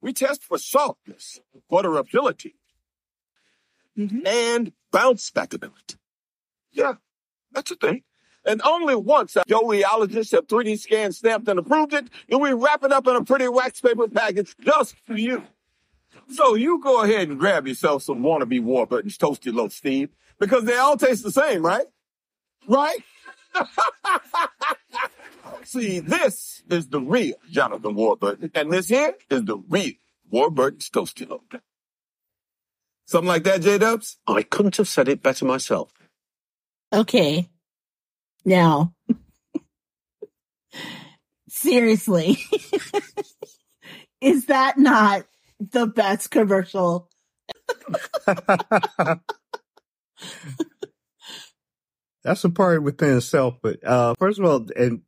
We test for softness, butterability, Mm-hmm. and bounce back ability. Yeah, that's a thing. And only once a geologists have 3D scanned, stamped, and approved it, and we wrap it up in a pretty wax paper package just for you. So you go ahead and grab yourself some wannabe Warburton's toasty loaf, Steve, because they all taste the same, right? Right? See, this is the real Jonathan Warburton, and this here is the real Warburton's toasty loaf. Something like that, J Dubs? I couldn't have said it better myself. Okay. Now, seriously, is that not the best commercial? That's a party within itself. But uh, first of all, and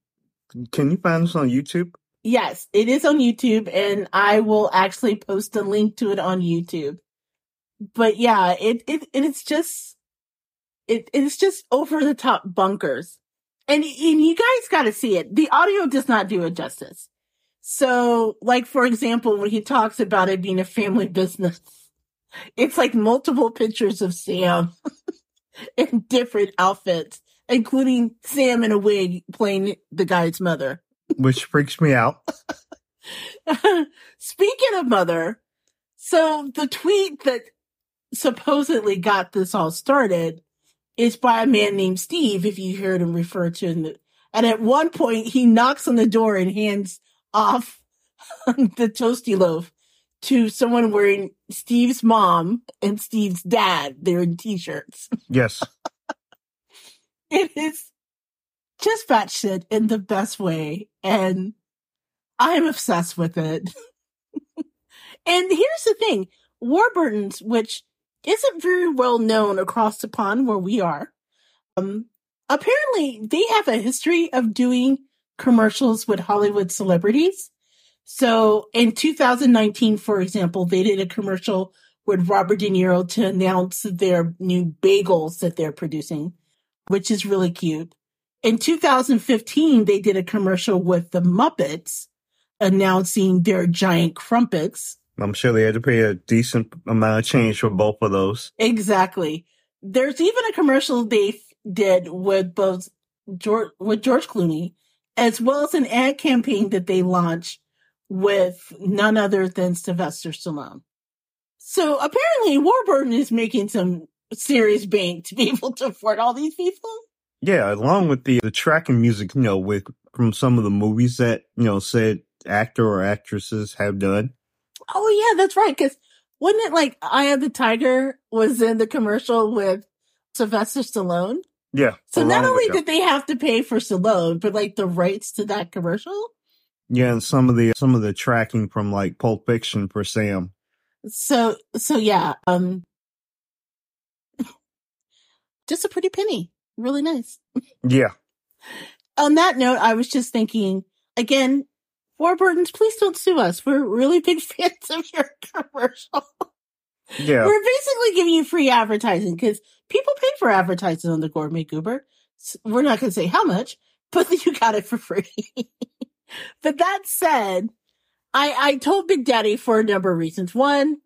can you find us on YouTube? Yes, it is on YouTube, and I will actually post a link to it on YouTube. But yeah, it it it's just it it's just over the top bunkers, and and you guys got to see it. The audio does not do it justice. So, like for example, when he talks about it being a family business, it's like multiple pictures of Sam in different outfits, including Sam in a wig playing the guy's mother. Which freaks me out. Speaking of mother, so the tweet that supposedly got this all started is by a man named Steve, if you heard him refer to in the, and at one point he knocks on the door and hands off the toasty loaf to someone wearing Steve's mom and Steve's dad. They're in t-shirts. Yes. It is just batshit in the best way, and I'm obsessed with it. and here's the thing: Warburton's, which isn't very well known across the pond where we are, um, apparently they have a history of doing commercials with Hollywood celebrities. So in 2019, for example, they did a commercial with Robert De Niro to announce their new bagels that they're producing, which is really cute. In 2015, they did a commercial with the Muppets announcing their giant crumpets. I'm sure they had to pay a decent amount of change for both of those. Exactly. There's even a commercial they f- did with both George, with George Clooney, as well as an ad campaign that they launched with none other than Sylvester Stallone. So apparently Warburton is making some serious bank to be able to afford all these people. Yeah, along with the the tracking music, you know, with from some of the movies that you know said actor or actresses have done. Oh yeah, that's right. Cause wasn't it like Eye of the Tiger was in the commercial with Sylvester Stallone? Yeah. So not only did they have to pay for Stallone, but like the rights to that commercial. Yeah, and some of the some of the tracking from like Pulp Fiction for Sam. So so yeah, um just a pretty penny. Really nice. Yeah. On that note, I was just thinking again, Warburtons, please don't sue us. We're really big fans of your commercial. Yeah. We're basically giving you free advertising because people pay for advertising on the Gourmet Goober. We're not going to say how much, but you got it for free. but that said, I, I told Big Daddy for a number of reasons. One,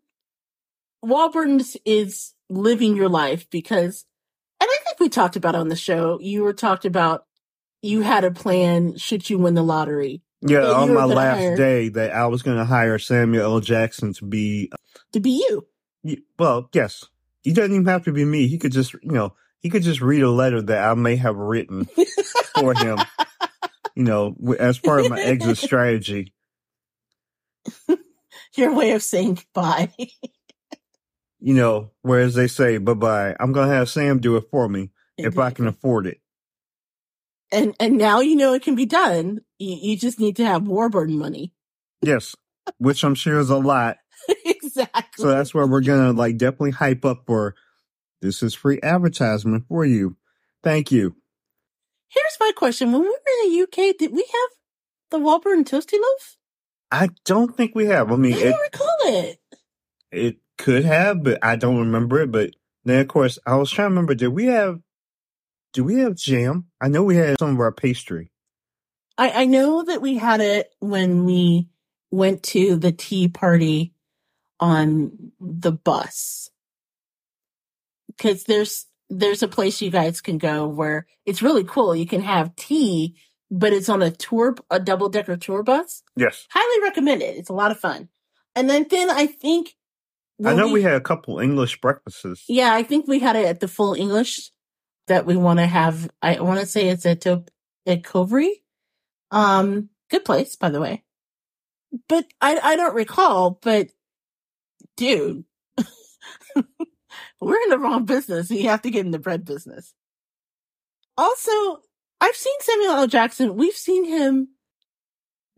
Warburton's is living your life because, and I think we talked about on the show, you were talked about you had a plan should you win the lottery Yeah, on my last hire day that I was going to hire Samuel L. Jackson to be to be you. well, yes. He doesn't even have to be me. He could just, you know, he could just read a letter that I may have written for him, you know, as part of my exit strategy. Your way of saying goodbye. You know, whereas they say, bye bye, I'm going to have Sam do it for me if I can afford it. And and now you know it can be done. You, you just need to have Warburton money. Yes, which I'm sure is a lot. exactly. So that's where we're going to like definitely hype up for this is free advertisement for you. Thank you. Here's my question: When we were in the UK, did we have the Warburton toasty loaf? I don't think we have. I I mean, it, don't recall it. it could have, but I don't remember it. But then, of course, I was trying to remember, did we have, do we have jam? I know we had some of our pastry. I, I know that we had it when we went to the tea party on the bus. Cause there's, there's a place you guys can go where it's really cool. You can have tea, but it's on a tour, a double decker tour bus. Yes. Highly recommend it. It's a lot of fun. And then, then I think, I know we had a couple English breakfasts. yeah, I think we had it at the full English that we want to have. I want to say it's at, to- at. Um, good place, by the way. But I, I don't recall, but dude, we're in the wrong business. You have to get in the bread business. Also, I've seen Samuel L. Jackson. We've seen him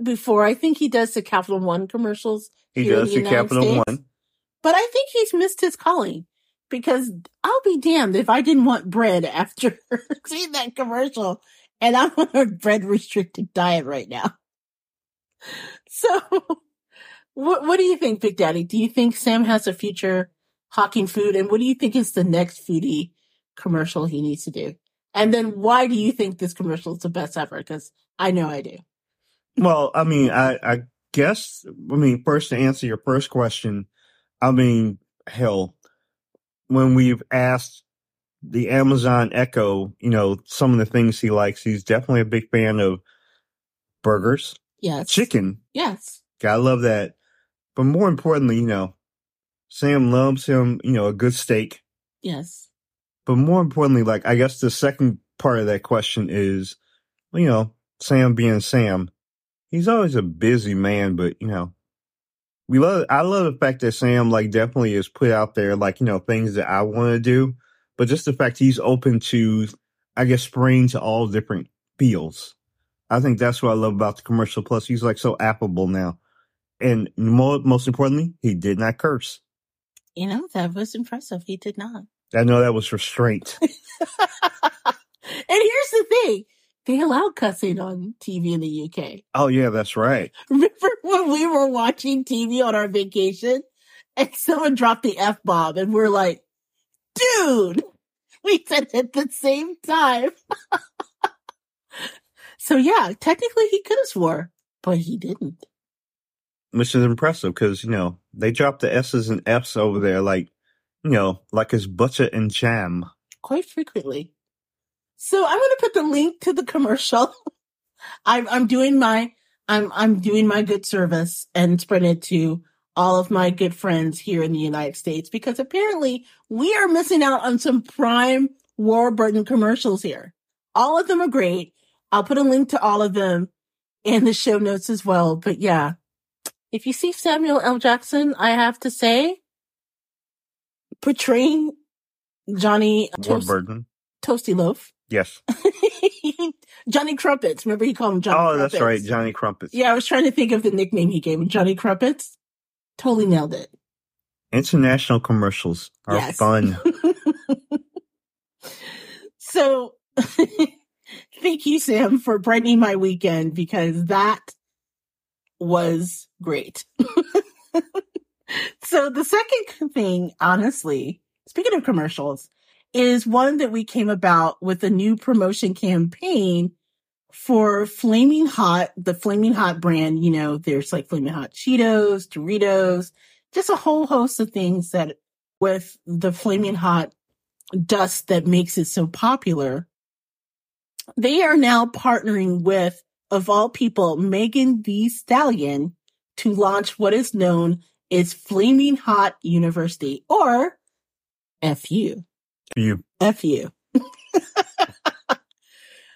before. I think he does the Capital One commercials He does the the Capital States. One. But I think he's missed his calling because I'll be damned if I didn't want bread after seeing that commercial. And I'm on a bread restricted diet right now. So, what, what do you think, Big Daddy? Do you think Sam has a future hawking food? And what do you think is the next foodie commercial he needs to do? And then why do you think this commercial is the best ever? Because I know I do. Well, I mean, I, I guess, I mean, first to answer your first question, I mean, hell, when we've asked the Amazon Echo, you know, some of the things he likes, he's definitely a big fan of burgers, Yes. chicken. Yes. Gotta love that. But more importantly, you know, Sam loves him, you know, a good steak. Yes. But more importantly, like, I guess the second part of that question is, you know, Sam being Sam, he's always a busy man, but, you know, we love, I love the fact that Sam, like, definitely is put out there, like, you know, things that I want to do, but just the fact he's open to, I guess, spraying to all different fields. I think that's what I love about the commercial. Plus, he's like so affable now. And more, most importantly, he did not curse. You know, that was impressive. He did not. I know that was restraint. and here's the thing they allow cussing on TV in the UK. oh, yeah, that's right. Remember when we were watching TV on our vacation and someone dropped the F bomb and we're like, dude, we said it at the same time. so yeah, technically he could have swore, but he didn't. which is impressive because you know they drop the S's and F's over there like you know like it's butter and jam. quite frequently. So I'm going to put the link to the commercial. I'm, I'm doing my, I'm, I'm doing my good service and spread it to all of my good friends here in the United States because apparently we are missing out on some prime Warburton commercials here. All of them are great. I'll put a link to all of them in the show notes as well. But yeah, if you see Samuel L. Jackson, I have to say, portraying Johnny Warburton. Toasty Loaf. Yes. Johnny Crumpets. Remember he called him Johnny oh, Crumpets? that's right, Johnny Crumpets. Yeah, I was trying to think of the nickname he gave him. Johnny Crumpets. Totally nailed it. International commercials are Yes. fun. So thank you, Sam, for brightening my weekend because that was great. so the second thing, honestly, speaking of commercials, is one that we came about with a new promotion campaign for Flaming Hot, the Flaming Hot brand. You know, there's like Flaming Hot Cheetos, Doritos, just a whole host of things that with the Flaming Hot dust that makes it so popular. They are now partnering with, of all people, Megan Thee Stallion to launch what is known as Flaming Hot University or FU. You. FU.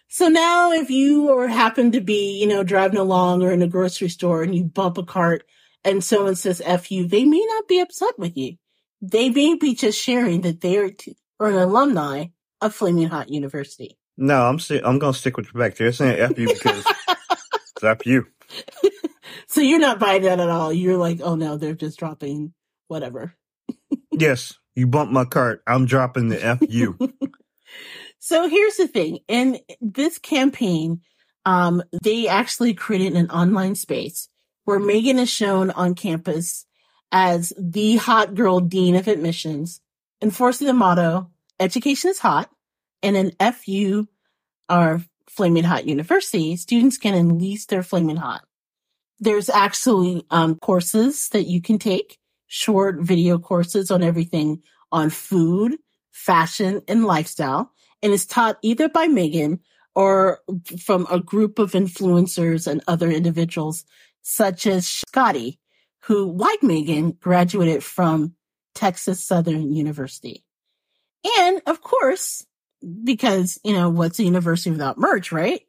so now if you or happen to be, you know, driving along or in a grocery store and you bump a cart and someone says FU, they may not be upset with you. They may be just sharing that they are t- or an alumni of Flaming Hot University. No, I'm sti- I'm gonna stick with back. They're saying F you because it's F you. So you're not buying that at all. You're like, oh no, they're just dropping whatever. Yes, you bumped my cart. I'm dropping the FU. So here's the thing. In this campaign, um, they actually created an online space where Megan is shown on campus as the hot girl dean of admissions, enforcing the motto, education is hot, and in FU, our Flaming Hot University, students can unleash their flaming hot. There's actually um, courses that you can take, short video courses on everything on food, fashion, and lifestyle and is taught either by Megan or from a group of influencers and other individuals, such as Scotty, who, like Megan, graduated from Texas Southern University. And of course, because, you know, what's a university without merch, right?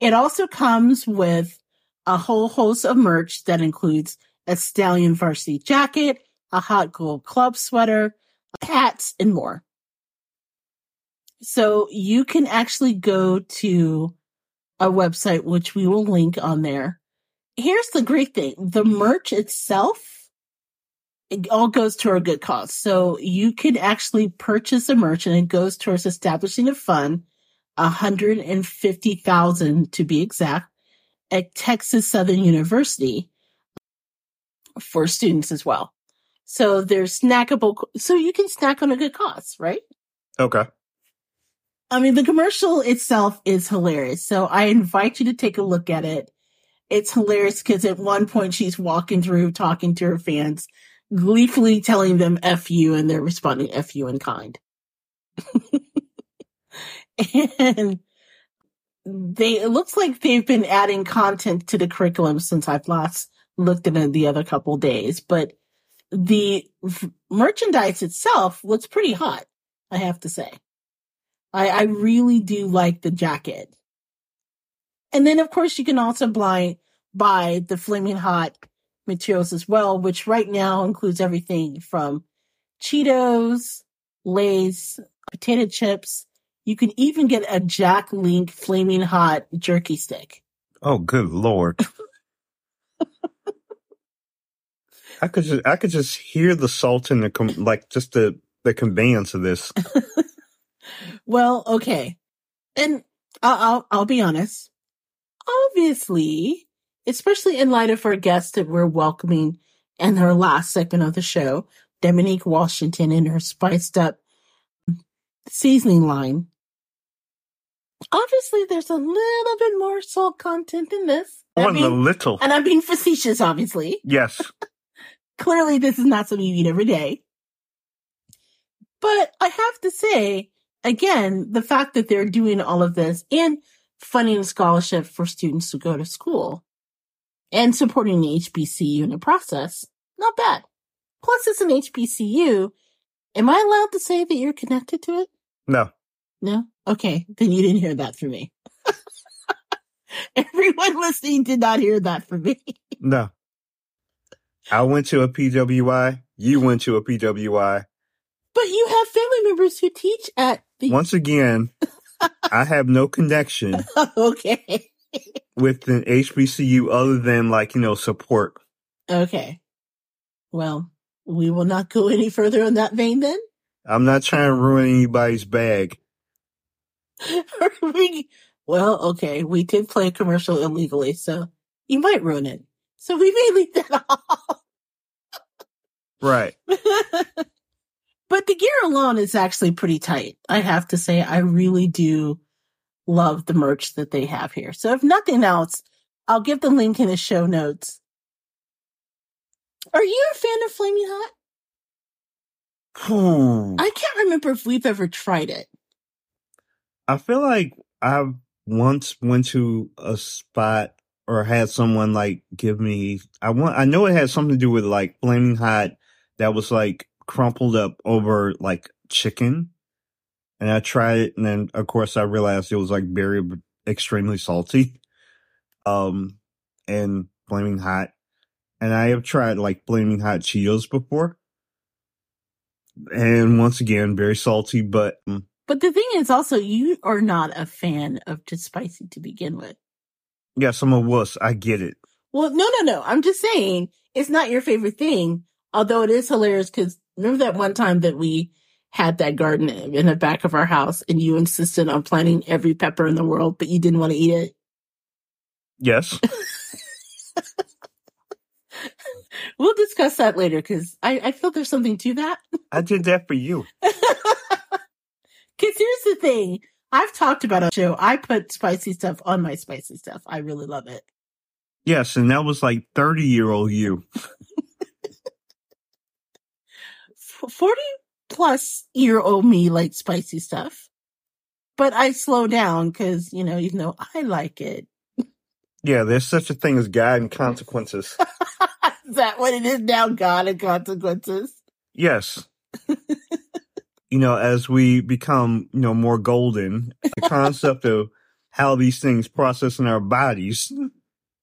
It also comes with a whole host of merch that includes a Stallion varsity jacket, a Hot Gold Club sweater, hats, and more. So you can actually go to a website, which we will link on there. Here's the great thing. The merch itself, it all goes to a good cause. So you can actually purchase a merch and it goes towards establishing a fund, 150,000 to be exact, at Texas Southern University for students as well. So there's snackable, so you can snack on a good cause, right? Okay. I mean, the commercial itself is hilarious. So I invite you to take a look at it. It's hilarious because at one point she's walking through talking to her fans, gleefully telling them F you and they're responding F you in kind. and they, it looks like they've been adding content to the curriculum since I've last looked at it the other couple days, but the f- merchandise itself looks pretty hot, I have to say. I, I really do like the jacket. And then, of course, you can also buy, buy the Flaming Hot materials as well, which right now includes everything from Cheetos, Lay's, potato chips. You can even get a Jack Link Flaming Hot jerky stick. Oh, good lord. I could just I could just hear the salt in the com- like just the the conveyance of this. Well, okay. And I'll, I'll, I'll be honest. Obviously, especially in light of our guest that we're welcoming in her last segment of the show, Daminique Washington and her spiced up seasoning line. Obviously, there's a little bit more salt content in this. I On the mean- little. and I'm being facetious, obviously. Yes. Clearly, this is not something you eat every day. But I have to say, again, the fact that they're doing all of this and funding a scholarship for students to go to school and supporting the HBCU in the process, not bad. Plus, it's an HBCU. Am I allowed to say that you're connected to it? No. No? Okay. Then you didn't hear that from me. Everyone listening did not hear that from me. No. I went to a PWI. You went to a PWI. But you have family members who teach at the Once again, I have no connection okay. with an HBCU other than like, you know, support. Okay. Well, we will not go any further in that vein then. I'm not trying to ruin anybody's bag. We- well, okay. We did play a commercial illegally, so you might ruin it. So we may leave that off. Right. but the gear alone is actually pretty tight. I have to say, I really do love the merch that they have here. So if nothing else, I'll give the link in the show notes. Are you a fan of Flaming Hot? Hmm. I can't remember if we've ever tried it. I feel like I once went to a spot or had someone like give me I want I know it had something to do with like flaming hot that was like crumpled up over like chicken. And I tried it and then of course I realized it was like very extremely salty. Um and flaming hot. And I have tried like flaming hot Cheetos before. And once again, very salty, but mm, But the thing is also, you are not a fan of just spicy to begin with. Yes, I'm a wuss. I get it. Well, no, no, no. I'm just saying it's not your favorite thing. Although it is hilarious because remember that one time that we had that garden in the back of our house and you insisted on planting every pepper in the world, but you didn't want to eat it. Yes. We'll discuss that later because I, I feel there's something to that. I did that for you. Because here's the thing. I've talked about a show. I put spicy stuff on my spicy stuff. I really love it. Yes, and that was like 30 year old you. 40 plus year old me likes spicy stuff. But I slow down because, you know, even though I like it. Yeah, there's such a thing as God and consequences. Is that what it is now? God and consequences. Yes. you know, as we become, you know, more golden, the concept of how these things process in our bodies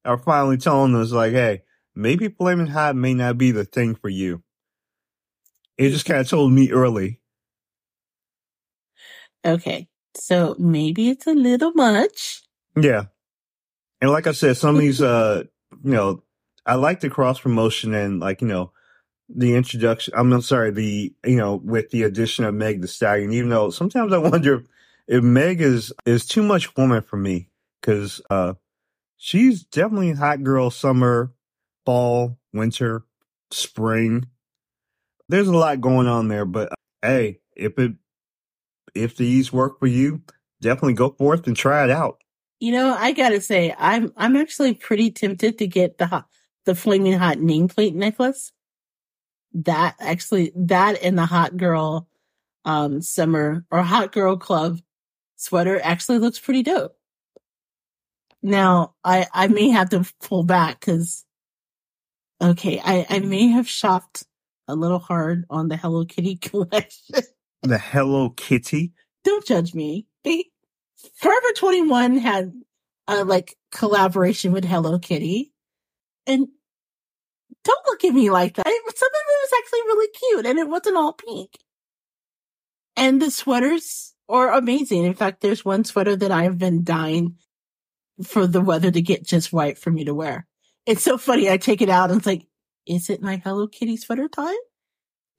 are finally telling us like, hey, maybe flaming hot may not be the thing for you. It just kind of told me early. Okay. So maybe it's a little much. Yeah. And like I said, some of these, uh, you know, I like the cross promotion and like, you know, the introduction. I'm sorry, the, you know, with the addition of Meg the Stallion, even though sometimes I wonder if Meg is, is too much woman for me. Cause, uh, she's definitely hot girl summer, fall, winter, spring. There's a lot going on there, but uh, hey, if it, if these work for you, definitely go forth and try it out. You know, I gotta say, I'm, I'm actually pretty tempted to get the hot, the flaming hot nameplate necklace. That actually, that and the hot girl, um, summer or hot girl club sweater actually looks pretty dope. Now, I, I may have to pull back because, okay, I, I may have shopped a little hard on the Hello Kitty collection. The Hello Kitty. Don't judge me. They, Forever 21 had a like collaboration with Hello Kitty. And don't look at me like that. It- Some of it was actually really cute and it wasn't all pink. And the sweaters are amazing. In fact, there's one sweater that I have been dying for the weather to get just right for me to wear. It's so funny. I take it out and it's like, is it my Hello Kitty sweater time?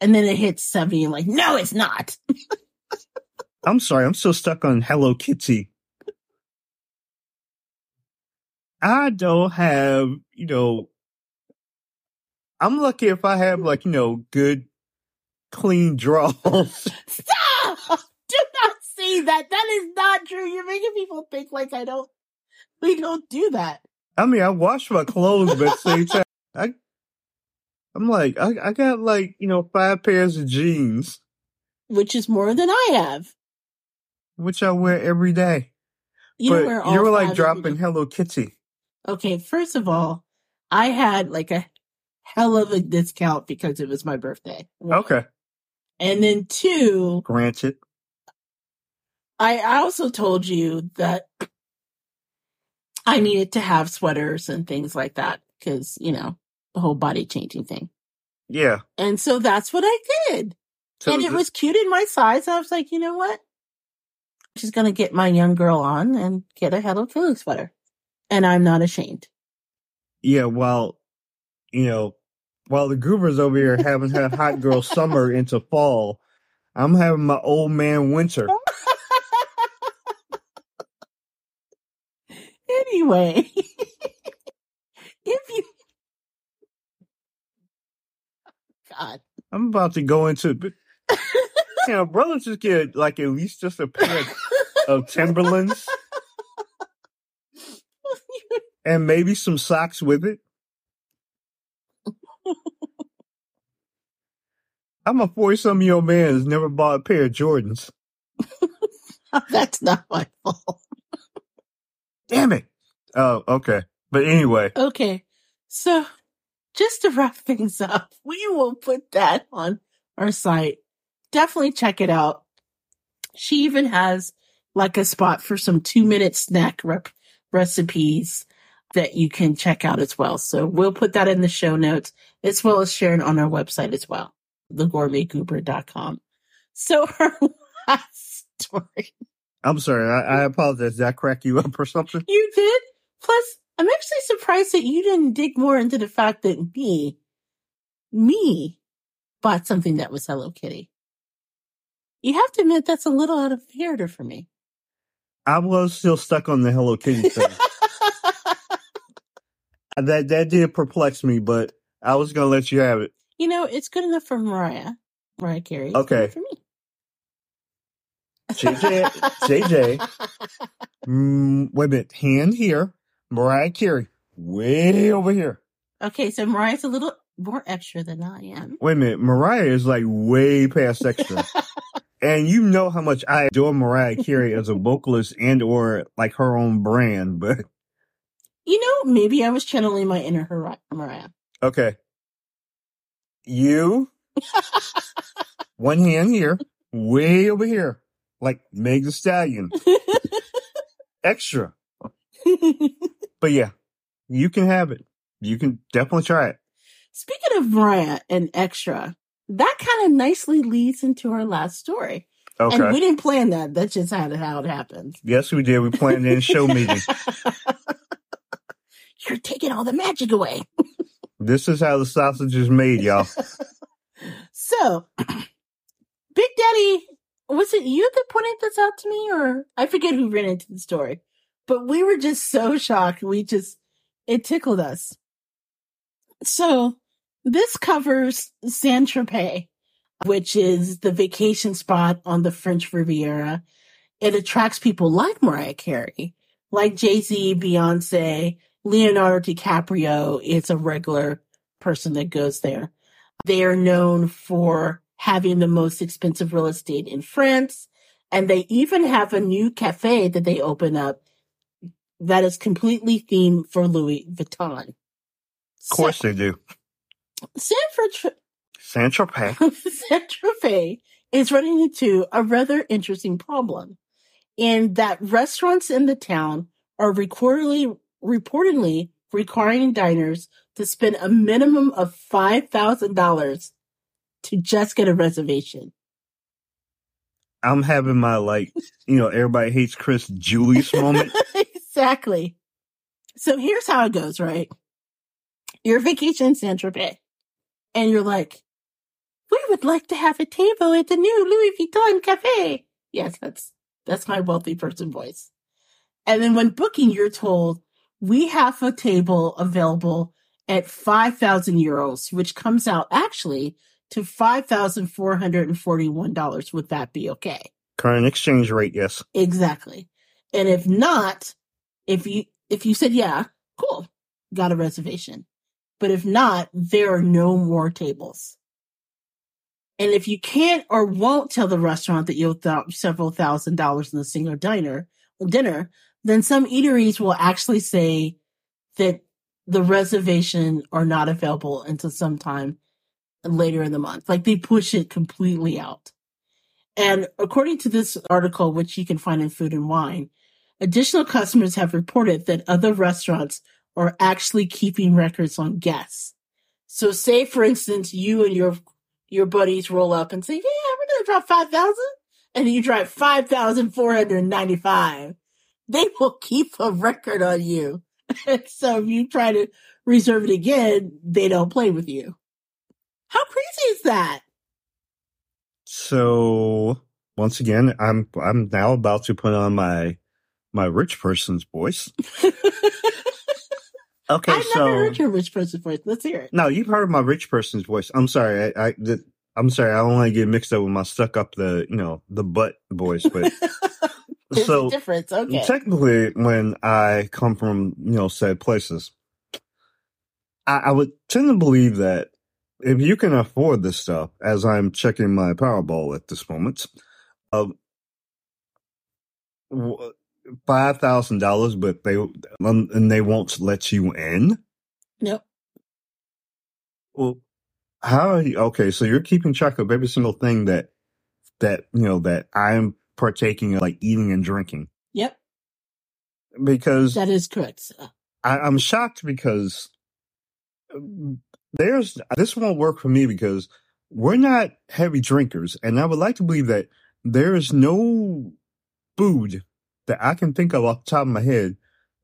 And then it hits 70 and like, no, it's not. I'm sorry, I'm still stuck on Hello Kitty. I don't have, you know, I'm lucky if I have like, you know, good, clean draws. Stop! Do not say that. That is not true. You're making people think like I don't. We don't do that. I mean, I wash my clothes, but same time, I, I'm like, I, I got like, you know, five pairs of jeans, Which is more than I have. which I wear every day. You but wear all you were like dropping. Hello Kitty. Okay, first of all, I had like a hell of a discount because it was my birthday. Okay. And then two, Granted. I also told you that I needed to have sweaters and things like that because, you know, the whole body changing thing. Yeah. And so that's what I did. So and it was cute in my size. I was like, you know what? She's going to get my young girl on and get a Hello Kitty sweater. And I'm not ashamed. Yeah, while you know, while the Goobers over here having had hot girl summer into fall, I'm having my old man winter. anyway, if you. God. I'm about to go into. You know, brothers just get like at least just a pair of Timberlands and maybe some socks with it. I'm a 40 some year old man who's never bought a pair of Jordans. That's not my fault. Damn it. Oh, okay. But anyway, Okay. So, just to wrap things up, we will put that on our site. Definitely check it out. She even has like a spot for some two minute snack rep- recipes that you can check out as well. So we'll put that in the show notes as well as sharing on our website as well, thegourmetgoober.com. So her last story. I'm sorry. I, I apologize. Did I crack you up or something? You did? Plus, I'm actually surprised that you didn't dig more into the fact that me, me, bought something that was Hello Kitty. You have to admit that's a little out of character for me. I was still stuck on the Hello Kitty thing. that that did perplex me, but I was gonna let you have it. You know, it's good enough for Mariah. Mariah Carey. It's Okay. good for me. JJ, JJ, mm, wait a minute, hand here, Mariah Carey, way over here. Okay, so Mariah's a little more extra than I am. Wait a minute, Mariah is like way past extra. and you know how much I adore Mariah Carey as a vocalist and or like her own brand, but You know, maybe I was channeling my inner Mariah. okay. You, one hand here, way over here, like Meg the Stallion, extra. But yeah, you can have it. You can definitely try it. Speaking of Mariah and extra, that kind of nicely leads into our last story. And we didn't plan that. That's just how, how it happened. Yes, we did. We planned in show meeting. You're taking all the magic away. This is how the sausage is made, y'all. So, Big Daddy, was it you that pointed this out to me, or I forget who ran into the story, but we were just so shocked. We just, it tickled us. So, this covers Saint Tropez, which is the vacation spot on the French Riviera. It attracts people like Mariah Carey, like Jay Z, Beyonce, Leonardo DiCaprio. It's a regular person that goes there. They are known for having the most expensive real estate in France. And they even have a new cafe that they open up that is completely themed for Louis Vuitton. Of course they do. San Fran- Saint Tropez. Saint Tropez is running into a rather interesting problem in that restaurants in the town are reportedly, reportedly requiring diners to spend a minimum of $5,000 to just get a reservation. I'm having my like, you know, everybody hates Chris Julius moment. exactly. So here's how it goes, right? You're vacation in Saint Tropez, and you're like, "We would like to have a table at the new Louis Vuitton cafe." Yes, that's that's my wealthy person voice. And then when booking, you're told we have a table available at five thousand euros, which comes out actually to five thousand four hundred and forty-one dollars. Would that be okay? Current exchange rate, yes. Exactly. And if not, if you if you said yeah, cool, got a reservation. But if not, there are no more tables. And if you can't or won't tell the restaurant that you'll throw several thousand dollars in a single diner dinner, then some eateries will actually say that the reservation are not available until sometime later in the month. Like they push it completely out. And according to this article, which you can find in Food and Wine, additional customers have reported that other restaurants are actually keeping records on guests. So say, for instance, you and your, your buddies roll up and say, yeah, we're going to drop 5,000. and you drive 5,495, they will keep a record on you. so if you try to reserve it again, they don't play with you. How crazy is that? So once again, I'm I'm now about to put on my my rich person's voice. Okay, I've so never heard your rich person voice. Let's hear it. no, you've heard my rich person's voice. I'm sorry, I, I I'm sorry, I don't want to get mixed up with my stuck up the you know the butt voice, but There's so difference. Okay. technically, when I come from you know said places, I, I would tend to believe that if you can afford this stuff, as I'm checking my Powerball at this moment, uh, five thousand dollars, but they um, and they won't let you in. Nope. Well, how? Are you, okay, so you're keeping track of every single thing that that you know that I'm partaking of, like eating and drinking, Yep. because That is correct. sir. I, I'm shocked because um, there's this won't work for me because we're not heavy drinkers, and I would like to believe that there is no food that I can think of off the top of my head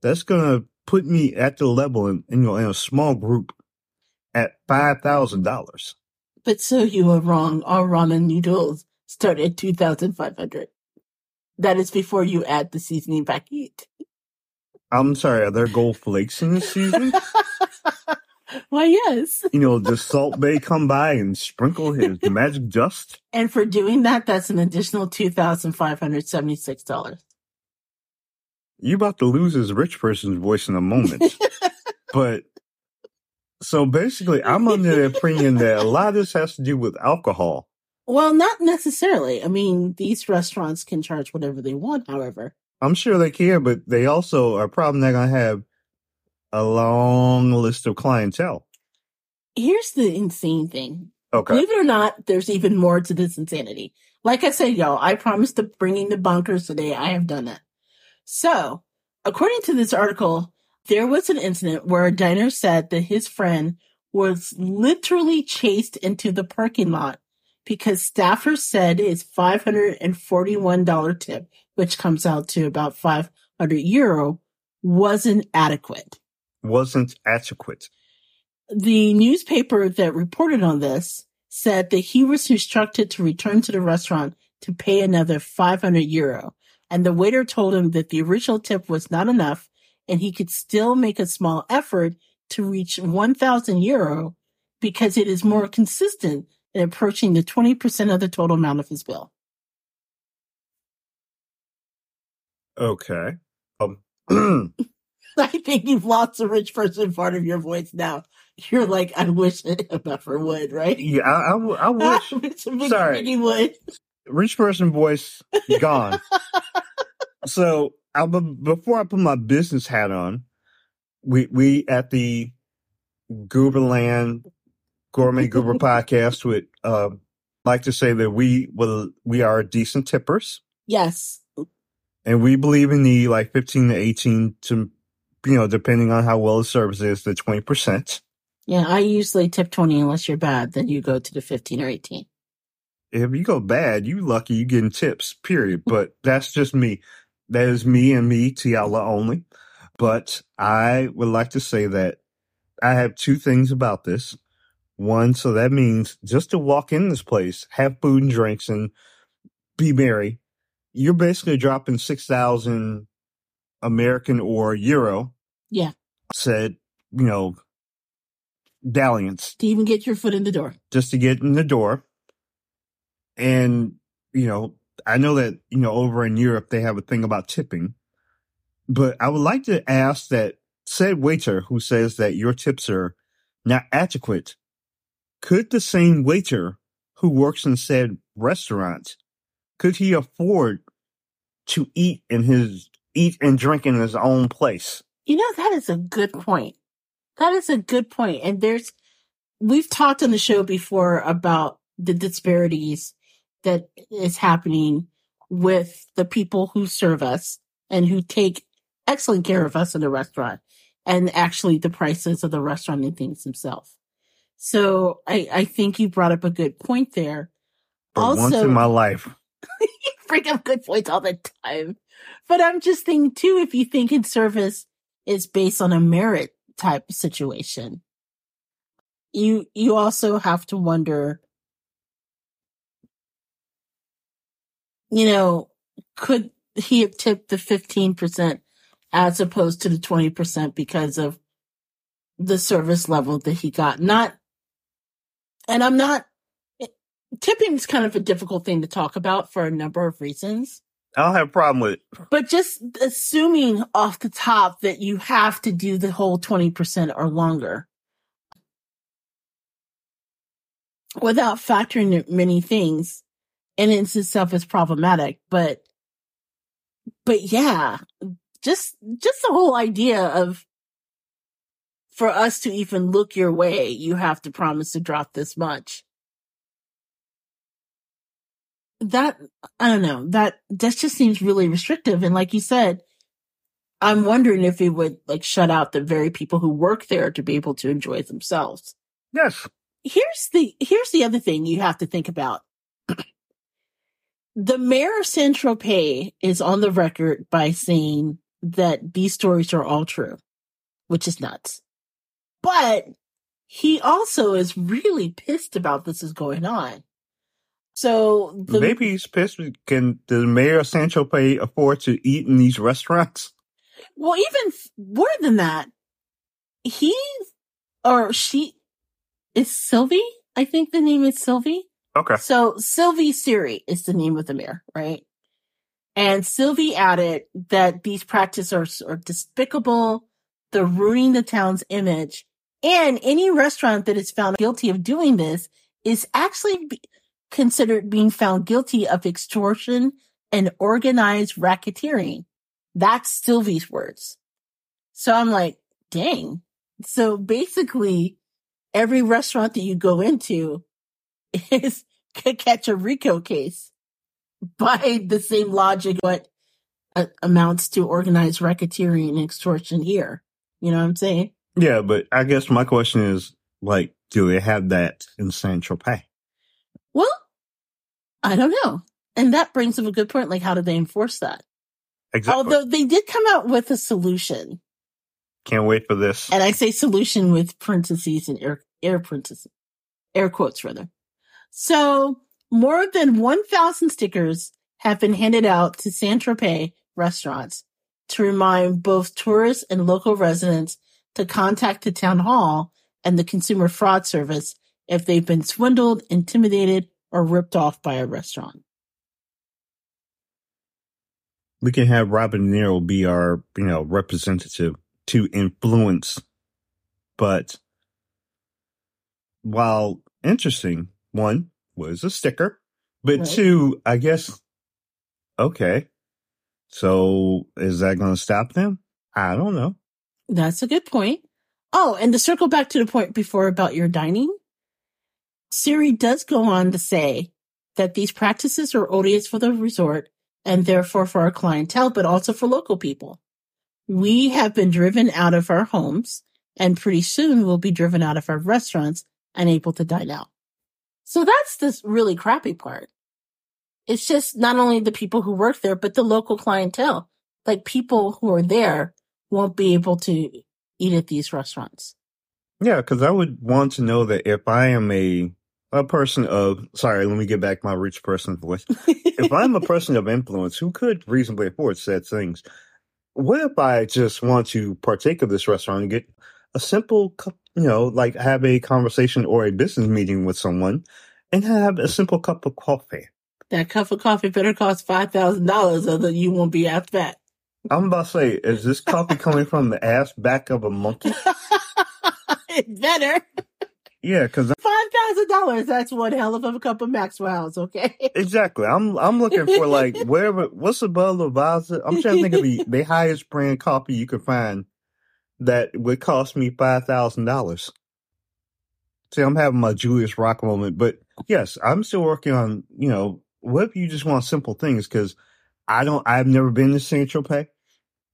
that's gonna put me at the level in, you know in a small group at five thousand dollars. But so you are wrong. Our ramen noodles start at 2,500. That is before you add the seasoning packet. I'm sorry, are there gold flakes in this season? Why, yes. you know, does Salt Bae come by and sprinkle his magic dust? And for doing that, that's an additional $2,576. You about to lose his rich person's voice in a moment. but so basically, I'm under the opinion that a lot of this has to do with alcohol. Well, not necessarily. I mean, these restaurants can charge whatever they want, however. I'm sure they can, but they also are probably not going to have a long list of clientele. Here's the insane thing. Okay. Believe it or not, there's even more to this insanity. Like I said, y'all, I promised to bringing the bunkers today. I have done that. So, according to this article, there was an incident where a diner said that his friend was literally chased into the parking lot because staffers said his $541 tip, which comes out to about 500 euro, wasn't adequate. Wasn't adequate. The newspaper that reported on this said that he was instructed to return to the restaurant to pay another 500 euro. And the waiter told him that the original tip was not enough and he could still make a small effort to reach 1000 euro because it is more consistent in approaching the 20% of the total amount of his bill. Okay. Um, I think you've lost the rich person part of your voice now. You're like, I wish a Buffer would, right? yeah, I, wish. It's a big Sorry. Would. rich person voice gone. so I, before I put my business hat on, we we at the Gooberland Gourmet Goober podcast would uh, like to say that we will we are decent tippers Yes. and we believe in the like fifteen to eighteen to you know depending on how well the service is the twenty percent. Yeah, I usually tip 20 unless you're bad, then you go to the 15 or 18. If you go bad, you lucky you getting tips. Period. But that's just me. That is me and me, Tiala only. But I would like to say that I have two things about this. One, so that means just to walk in this place, have food and drinks, and be merry. You're basically dropping six thousand American or euro. Yeah. Said, you know, dalliance To even get your foot in the door. just to get in the door. And, you know, I know that, you know, over in Europe, they have a thing about tipping, but I would like to ask that said waiter who says that your tips are not adequate, could the same waiter who works in said restaurant, could he afford to eat in his, eat and drink in his own place? You know, that is a good point. That is a good point. And there's, we've talked on the show before about the disparities that is happening with the people who serve us and who take excellent care of us in the restaurant and actually the prices of the restaurant and things themselves. So I, I think you brought up a good point there. For once Also- in my life. You bring up good points all the time. But I'm just thinking too, if you think in service is based on a merit type situation, you you also have to wonder, you know, could he have tipped the fifteen percent as opposed to the twenty percent because of the service level that he got? Not, and I'm not. Tipping is kind of a difficult thing to talk about for a number of reasons. I don't have a problem with it. But just assuming off the top that you have to do the whole 20% or longer without factoring in many things and in itself is problematic. But, but yeah, just, just the whole idea of for us to even look your way, you have to promise to drop this much. That, I don't know, that, that just seems really restrictive. And like you said, I'm wondering if it would like shut out the very people who work there to be able to enjoy it themselves. Yes. Here's the, here's the other thing you have to think about. the mayor of Saint Tropez is on the record by saying that these stories are all true, which is nuts. But he also is really pissed about this is going on. So the, Maybe he's pissed. Can the mayor of San Tropez afford to eat in these restaurants? well, even f- more than that, he or she is Sylvie. I think the name is Sylvie. Okay. So Sylvie Siri is the name of the mayor, right? And Sylvie added that these practices are, are despicable. They're ruining the town's image. And any restaurant that is found guilty of doing this is actually be- considered being found guilty of extortion and organized racketeering. That's Sylvie's words. So I'm like, dang. So basically every restaurant that you go into is could catch a RICO case by the same logic what uh, amounts to organized racketeering and extortion here. You know what I'm saying? Yeah, but I guess my question is, like, do they have that in San Tropez? Well, I don't know. And that brings up a good point. Like, how do they enforce that? Exactly. Although they did come out with a solution, Can't wait for this. and I say solution with parentheses and air, air parentheses, air quotes rather. So more than 1,000 stickers have been handed out to San Tropez restaurants to remind both tourists and local residents to contact the town hall and the consumer fraud service if they've been swindled, intimidated, or ripped off by a restaurant. we can have Robin Nero be our, you know, representative to influence. But while interesting, one was a sticker, but Right. two, I guess, okay. So is that going to stop them? I don't know. That's a good point. Oh, and to circle back to the point before about your dining, Siri does go on to say that these practices are odious for the resort and therefore for our clientele, but also for local people. We have been driven out of our homes and pretty soon we'll be driven out of our restaurants and able to dine out. So that's the really crappy part. It's just not only the people who work there, but the local clientele. Like people who are there won't be able to eat at these restaurants. Yeah, because I would want to know that if I am a a person of sorry, let me get back my rich person voice. if I'm a person of influence who could reasonably afford said things, what if I just want to partake of this restaurant and get a simple, cup, you know, like have a conversation or a business meeting with someone and have a simple cup of coffee? that cup of coffee better cost five thousand dollars, or you won't be asked back. I'm about to say, is this coffee coming from the ass back of a monkey? it better Yeah, because five thousand dollars. That's one hell of a cup of Maxwell's. Okay. exactly. I'm I'm looking for like wherever. What's above the Lavazza? I'm trying to think of the, the highest brand coffee you could find that would cost me five thousand dollars. See, I'm having my Julius Rock moment, but yes, I'm still working on you know what if you just want simple things because I don't. I've never been to Saint Tropez,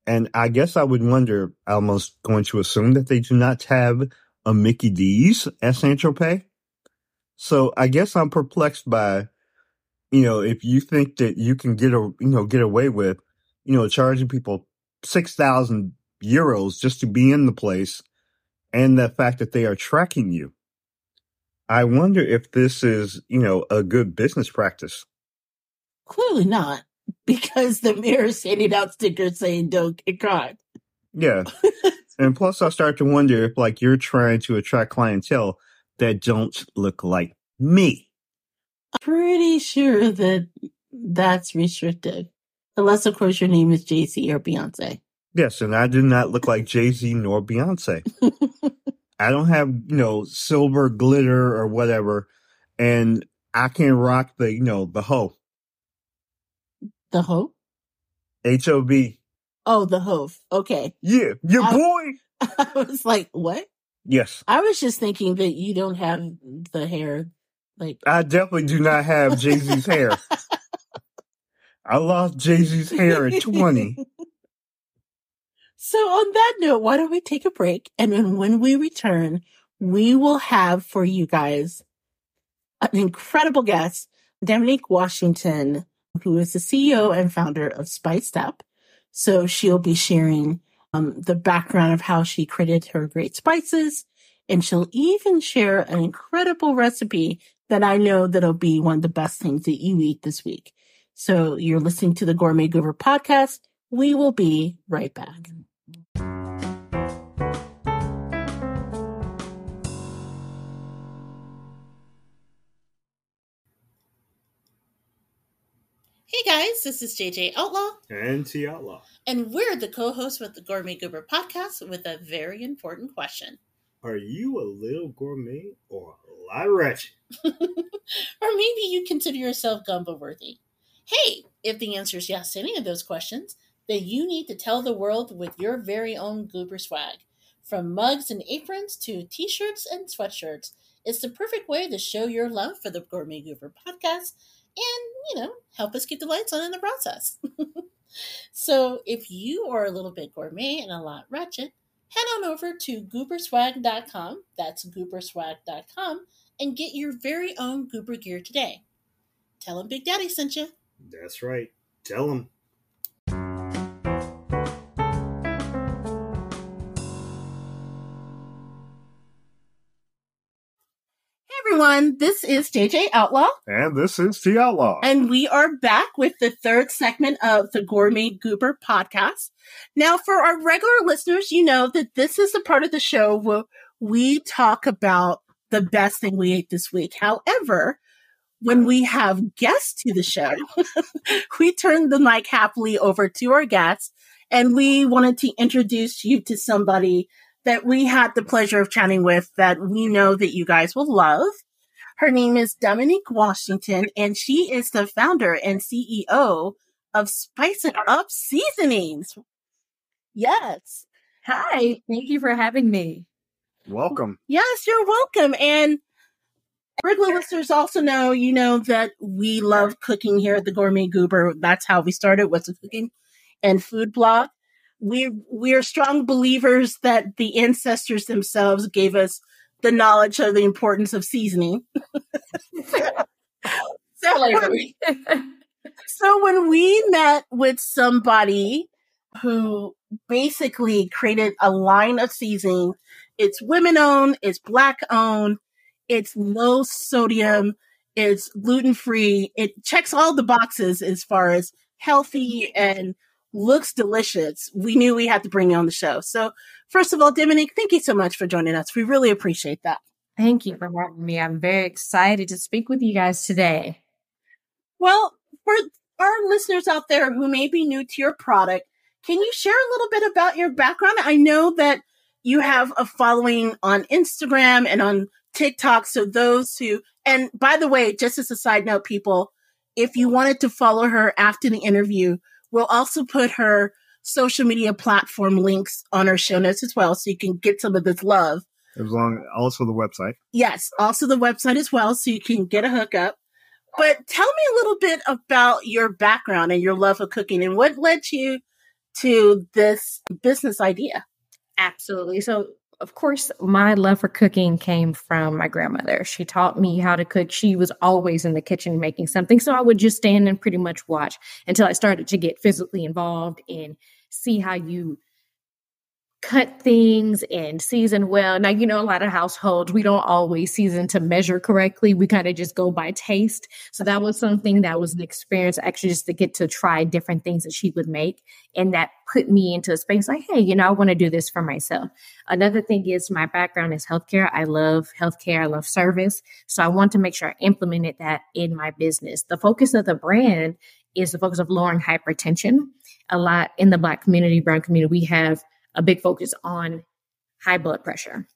and I guess I would wonder. I'm almost going to assume that they do not have a Mickey D's at Saint Tropez. So I guess I'm perplexed by you know, if you think that you can get a, you know, get away with, you know, charging people 6,000 euros just to be in the place and the fact that they are tracking you, I wonder if this is, you know, a good business practice. Clearly not, because the mayor is handing out stickers saying don't get caught. Yeah. and plus I start to wonder if like you're trying to attract clientele that don't look like me. I'm Pretty sure that that's restricted. Unless, of course, your name is Jay Z or Beyonce. Yes, and I do not look like Jay Z nor Beyonce. I don't have, you know, silver glitter or whatever, and I can rock the, you know, the hoe. The hoe? H O B. Oh, the Hov. Okay. Yeah, your I- boy. I was like, what? Yes, I was just thinking that you don't have the hair. Like, I definitely do not have Jay Z's hair. I lost Jay Z's hair at 20. So on that note, why don't we take a break? And then when we return, we will have for you guys an incredible guest, Daminique Washington, who is the CEO and founder of Spiced Up. So she'll be sharing um, the background of how she created her great spices. And she'll even share an incredible recipe that I know that'll be one of the best things that you eat this week. So you're listening to the Gourmet Goober podcast. We will be right back. Hey guys, this is JJ Outlaw, And T Outlaw. and we're the co hosts with the Gourmet Goober podcast with a very important question. Are you a little gourmet or a lot wretched? or maybe you consider yourself gumbo worthy. Hey, if the answer is yes to any of those questions, then you need to tell the world with your very own goober swag. From mugs and aprons to t shirts and sweatshirts, it's the perfect way to show your love for the Gourmet Goober podcast you know, help us keep the lights on in the process. so if you are a little bit gourmet and a lot ratchet, head on over to gooberswag.com. That's gooberswag.com and get your very own Goober gear today. Tell them Big Daddy sent you. That's right. Tell them. Everyone, this is JJ Outlaw, And this is T Outlaw. and we are back with the third segment of the Gourmet Goober podcast. Now, for our regular listeners, you know that this is the part of the show where we talk about the best thing we ate this week. However, when we have guests to the show, we turn the mic happily over to our guests, and we wanted to introduce you to somebody that we had the pleasure of chatting with that we know that you guys will love. Her name is Daminique Washington, and she is the founder and CEO of Spice It Up Seasonings. Yes. Hi, thank you for having me. Welcome. Yes, you're welcome. And regular listeners also know, you know, that we love cooking here at the Gourmet Goober. That's how we started, was a cooking and food blog. We we are strong believers that the ancestors themselves gave us the knowledge of the importance of seasoning. so, so when we met with somebody who basically created a line of seasoning, it's women owned, it's black owned, it's low sodium, it's gluten free, it checks all the boxes as far as healthy and looks delicious. We knew we had to bring you on the show. So, first of all, Daminique, thank you so much for joining us. We really appreciate that. Thank you for having me. I'm very excited to speak with you guys today. Well, for our listeners out there who may be new to your product, can you share a little bit about your background? I know that you have a following on Instagram and on TikTok. So those who, and by the way, just as a side note, people, if you wanted to follow her after the interview, we'll also put her social media platform links on our show notes as well. So you can get some of this love. As long also the website. Yes, also the website as well, so you can get a hookup. But tell me a little bit about your background and your love of cooking and what led you to this business idea. Absolutely. So, of course, my love for cooking came from my grandmother. She taught me how to cook. She was always in the kitchen making something. So I would just stand and pretty much watch until I started to get physically involved and see how you cut things and season well. Now, you know, a lot of households, we don't always season to measure correctly. We kind of just go by taste. So that was something that was an experience actually just to get to try different things that she would make. And that put me into a space like, hey, you know, I want to do this for myself. Another thing is my background is healthcare. I love healthcare. I love service. So I want to make sure I implemented that in my business. The focus of the brand is the focus of lowering hypertension. A lot in the Black community, Brown community, we have a big focus on high blood pressure.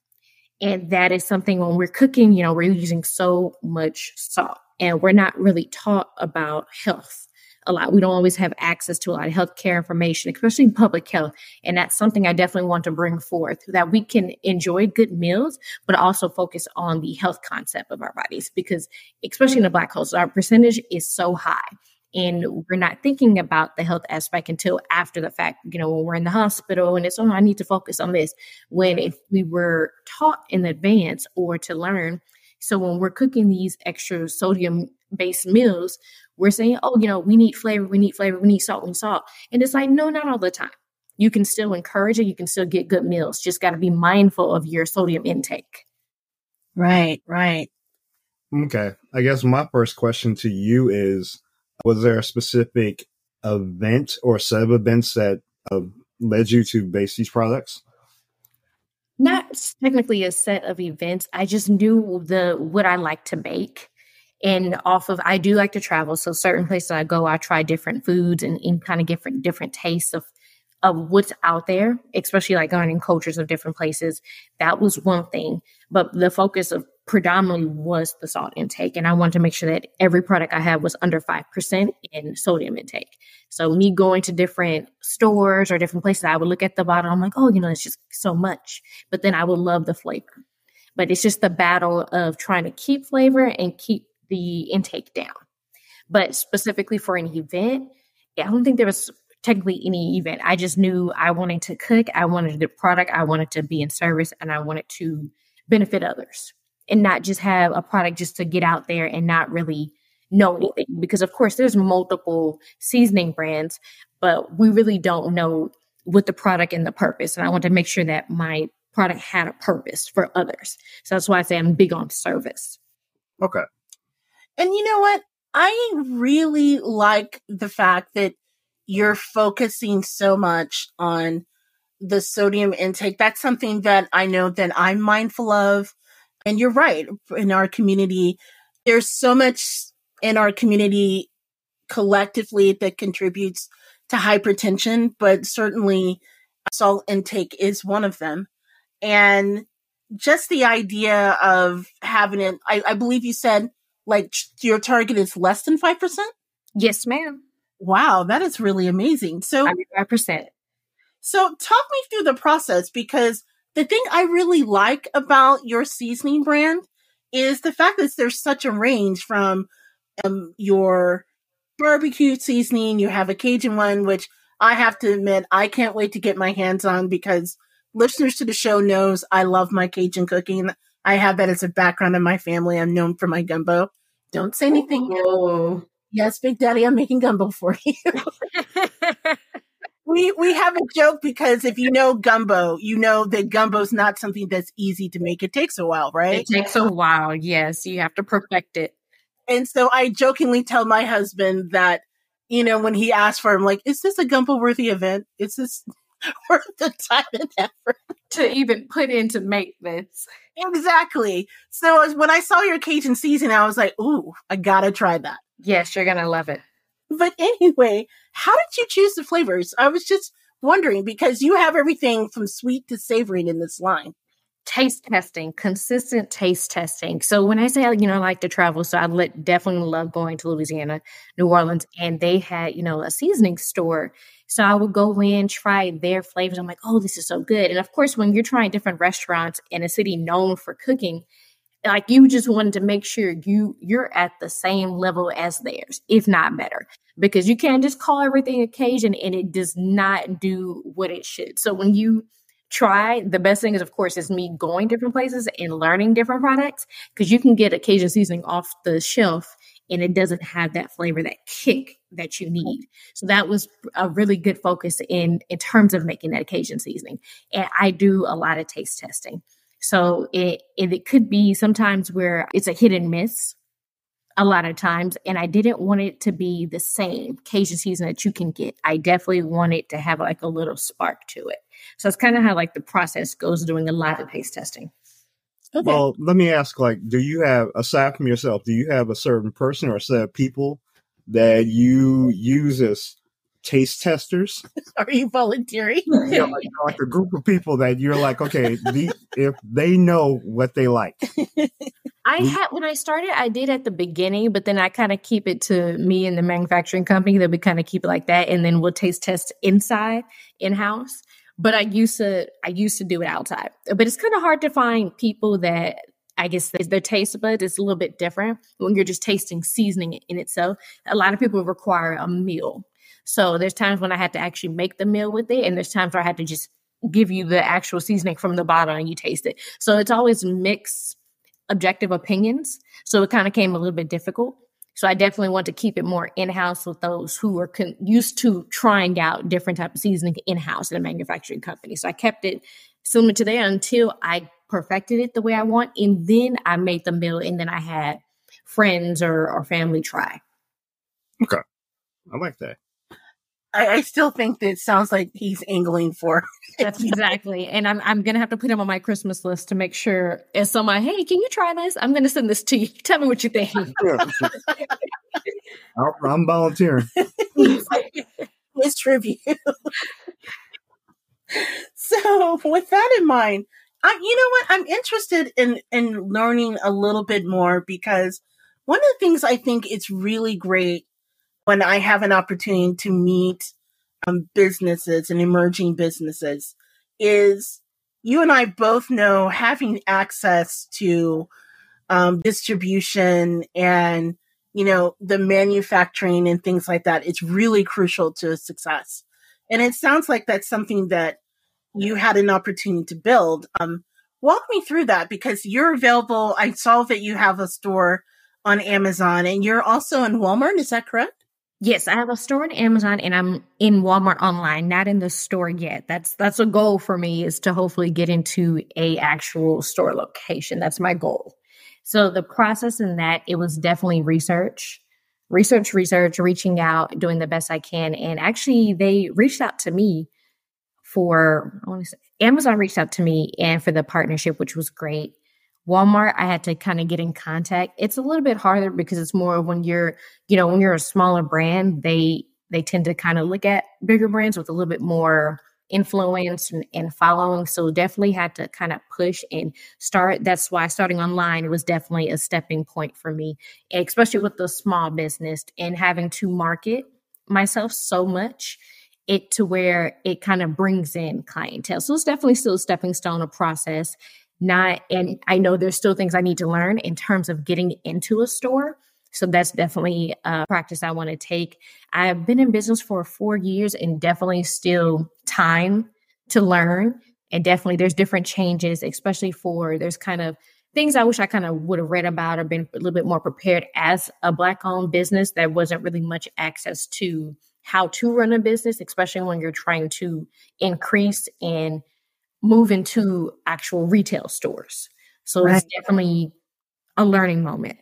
And that is something when we're cooking, you know, we're using so much salt and we're not really taught about health a lot. We don't always have access to a lot of healthcare information, especially public health. And that's something I definitely want to bring forth that we can enjoy good meals, but also focus on the health concept of our bodies because, especially in the Black culture, our percentage is so high and we're not thinking about the health aspect until after the fact you know when we're in the hospital and it's oh i need to focus on this when if we were taught in advance or to learn. So when we're cooking these extra sodium based meals we're saying oh you know we need flavor we need flavor we need salt we need salt and it's like no not all the time. You can still encourage it you can still get good meals just got to be mindful of your sodium intake. Right right. Okay i guess my first question to you is was there a specific event or set of events that uh, led you to base these products? Not technically a set of events. I just knew the what I like to make And off of I do like to travel. So certain places I go, I try different foods and, and kind of different different tastes of of what's out there, especially like learning cultures of different places. That was one thing. But the focus of predominantly was the salt intake. And I wanted to make sure that every product I had was under 5% in sodium intake. So me going to different stores or different places, I would look at the bottle. I'm like, oh, you know, it's just so much. But then I would love the flavor. But it's just the battle of trying to keep flavor and keep the intake down. But specifically for an event, I don't think there was technically any event. I just knew I wanted to cook, I wanted the product, I wanted to be in service, and I wanted to benefit others and not just have a product just to get out there and not really know anything. Because of course there's multiple seasoning brands but we really don't know what the product and the purpose. And i want to make sure that my product had a purpose for others. So that's why i say i'm big on service. Okay. And you know what? I really like the fact that you're focusing so much on the sodium intake. That's something that i know that i'm mindful of and you're right. In our community, there's so much in our community collectively that contributes to hypertension, but certainly salt intake is one of them. And just the idea of having it, I, I believe you said like your target is less than 5%? Yes, ma'am. Wow, that is really amazing. So, 5%. So, talk me through the process because the thing I really like about your seasoning brand is the fact that there's such a range from um, your barbecue seasoning, you have a Cajun one, which I have to admit I can't wait to get my hands on because listeners to the show knows I love my Cajun cooking. I have that as a background in my family. I'm known for my gumbo. Don't say anything. Oh. Yes, Big Daddy, I'm making gumbo for you. we we have a joke because if you know gumbo, you know that gumbo's not something that's easy to make. It takes a while, right? It takes a while. Yes, you have to perfect it. And so I jokingly tell my husband that, you know, when he asks for him, like, is this a gumbo worthy event? Is this worth the time and effort to even put in to make this? Exactly. So when I saw your Cajun season, I was like, ooh, I gotta try that. Yes, you're gonna love it. But anyway, how did you choose the flavors? I was just wondering because you have everything from sweet to savory in this line. Taste testing, consistent taste testing. So when I say you know I like to travel, so I let, definitely love going to Louisiana, New Orleans, and they had you know a seasoning store. So I would go in, try their flavors. I'm like, oh, this is so good. And of course, when you're trying different restaurants in a city known for cooking, like you just wanted to make sure you you're at the same level as theirs if not better because you can't just call everything occasion and it does not do what it should so when you try, the best thing is, of course, is me going different places and learning different products because you can get occasion seasoning off the shelf and it doesn't have that flavor, that kick that you need. So that was a really good focus in in terms of making that occasion seasoning. And I do a lot of taste testing. So it, it, it could be sometimes where it's a hit and miss a lot of times and I didn't want it to be the same Cajun season that you can get. I definitely want it to have like a little spark to it. So it's kind of how like the process goes doing a lot of taste testing. Okay. Well, let me ask like do you have aside from yourself, do you have a certain person or a set of people that you use as taste testers? Are you volunteering? you know, like, like, a group of people that you're like, okay, the, if they know what they like. I had when I started, I did at the beginning, but then I kind of keep it to me and the manufacturing company that we kind of keep it like that, and then we'll taste test inside in house. But I used to, I used to do it outside. But it's kind of hard to find people that I guess their taste bud is a little bit different when you're just tasting seasoning in itself. A lot of people require a meal so there's times when I had to actually make the meal with it, and there's times where I had to just give you the actual seasoning from the bottle and you taste it. So it's always mixed objective opinions. So it kind of came a little bit difficult. So I definitely want to keep it more in house with those who are con- used to trying out different type of seasoning in house in a manufacturing company. So I kept it similar to there until I perfected it the way I want, and then I made the meal, and then I had friends or, or family try. Okay, I like that. I, I, still think that it sounds like he's angling for. That's exactly. And I'm I'm gonna have to put him on my Christmas list to make sure if someone, hey, can you try this? I'm gonna send this to you. Tell me what you think. I'm volunteering. His tribute. so with that in mind, I you know what? I'm interested in in learning a little bit more because one of the things I think it's really great when I have an opportunity to meet um, businesses and emerging businesses is you and I both know having access to um, distribution and you know the manufacturing and things like that it's really crucial to success. And it sounds like that's something that you had an opportunity to build. Um, walk me through that because you're available. I saw that you have a store on amazon and you're also in walmart is that correct Yes, I have a store on Amazon and I'm in Walmart online, not in the store yet. That's that's a goal for me is to hopefully get into a actual store location. That's my goal. So the process in that it was definitely research, research, research, reaching out, doing the best I can. And actually they reached out to me for I want to say Amazon reached out to me and for the partnership, which was great. Walmart, I had to kind of get in contact. It's a little bit harder because it's more when you're, you know, when you're a smaller brand, they they tend to kind of look at bigger brands with a little bit more influence and, and following. So definitely had to kind of push and start. That's why starting online was definitely a stepping point for me, especially with the small business and having to market myself so much it to where it kind of brings in clientele. So it's definitely still a stepping stone, a process not and i know there's still things i need to learn in terms of getting into a store. So that's definitely a practice i want to take. I've been in business for four years and definitely still time to learn. And definitely there's different changes especially for there's kind of things i wish i kind of would have read about or been a little bit more prepared as a black owned business. There wasn't really much access to how to run a business especially when you're trying to increase and move into actual retail stores. So right. it's definitely a learning moment.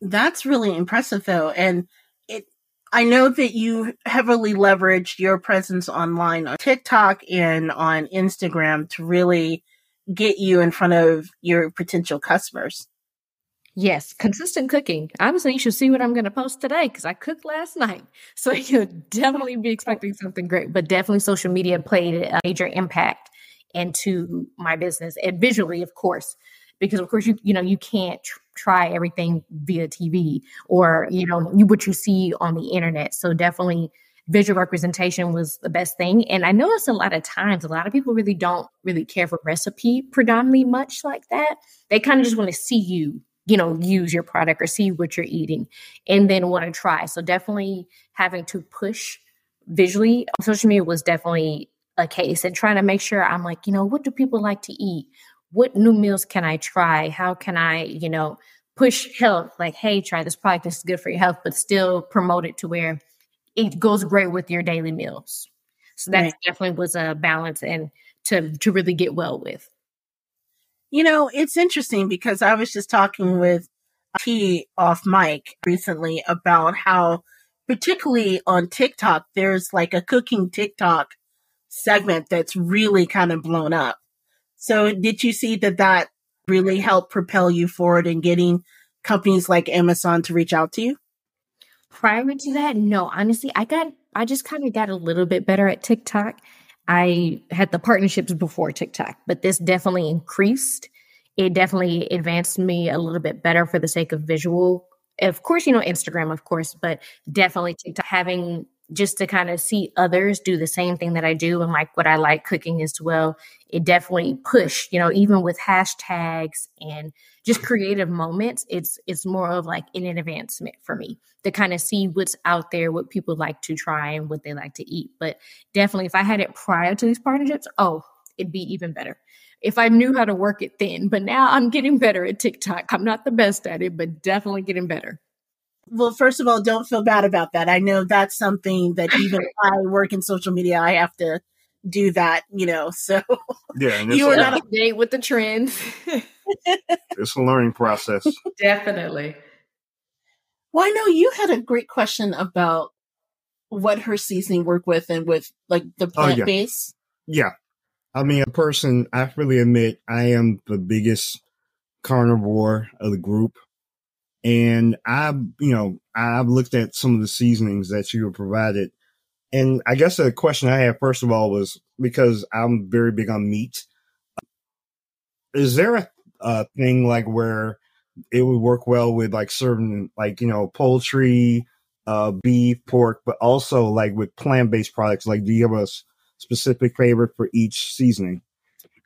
That's really impressive though. And it I know that you heavily leveraged your presence online on TikTok and on Instagram to really get you in front of your potential customers. Yes, consistent cooking. I Obviously, you should see what I'm going to post today because I cooked last night. So you'll definitely be expecting something great. But definitely, social media played a major impact into my business and visually, of course, because of course you you know you can't tr- try everything via TV or you know you, what you see on the internet. So definitely visual representation was the best thing. And I notice a lot of times, a lot of people really don't really care for recipe predominantly much like that. They kind of just want to see you you know, use your product or see what you're eating and then want to try. So definitely having to push visually on social media was definitely a case and trying to make sure I'm like, you know, what do people like to eat? What new meals can I try? How can I, you know, push health? Like, hey, try this product. This is good for your health, but still promote it to where it goes great with your daily meals. So that Right. definitely was a balance and to to really get well with. You know, it's interesting because I was just talking with T off mic recently about how, particularly on TikTok, there's like a cooking TikTok segment that's really kind of blown up. So, did you see that that really helped propel you forward in getting companies like Amazon to reach out to you? Prior to that, no, honestly, I got I just kind of got a little bit better at TikTok. I had the partnerships before TikTok, but this definitely increased. It definitely advanced me a little bit better for the sake of visual. Of course, you know, Instagram, of course, but definitely TikTok having just to kind of see others do the same thing that I do and like what I like cooking as well. It definitely push, you know, even with hashtags and just creative moments, it's it's more of like an advancement for me to kind of see what's out there, what people like to try and what they like to eat. But definitely if I had it prior to these partnerships, oh, it'd be even better. If I knew how to work it then, but now I'm getting better at TikTok. I'm not the best at it, but definitely getting better. Well, first of all, don't feel bad about that. I know that's something that even I work in social media, I have to do that, you know. So Yeah, You are a, not a- date with the trends. it's a learning process. Definitely. Well, I know you had a great question about what her seasoning work with and with like the Oh, yeah. base. Yeah. I mean, a person, I freely admit, I am the biggest carnivore of the group. And I, you know, I've looked at some of the seasonings that you provided. And I guess the question I have, first of all, was because I'm very big on meat. Is there a, a thing like where it would work well with like certain, like, you know, poultry, uh, beef, pork, but also like with plant based products? Like, do you have a specific favorite for each seasoning?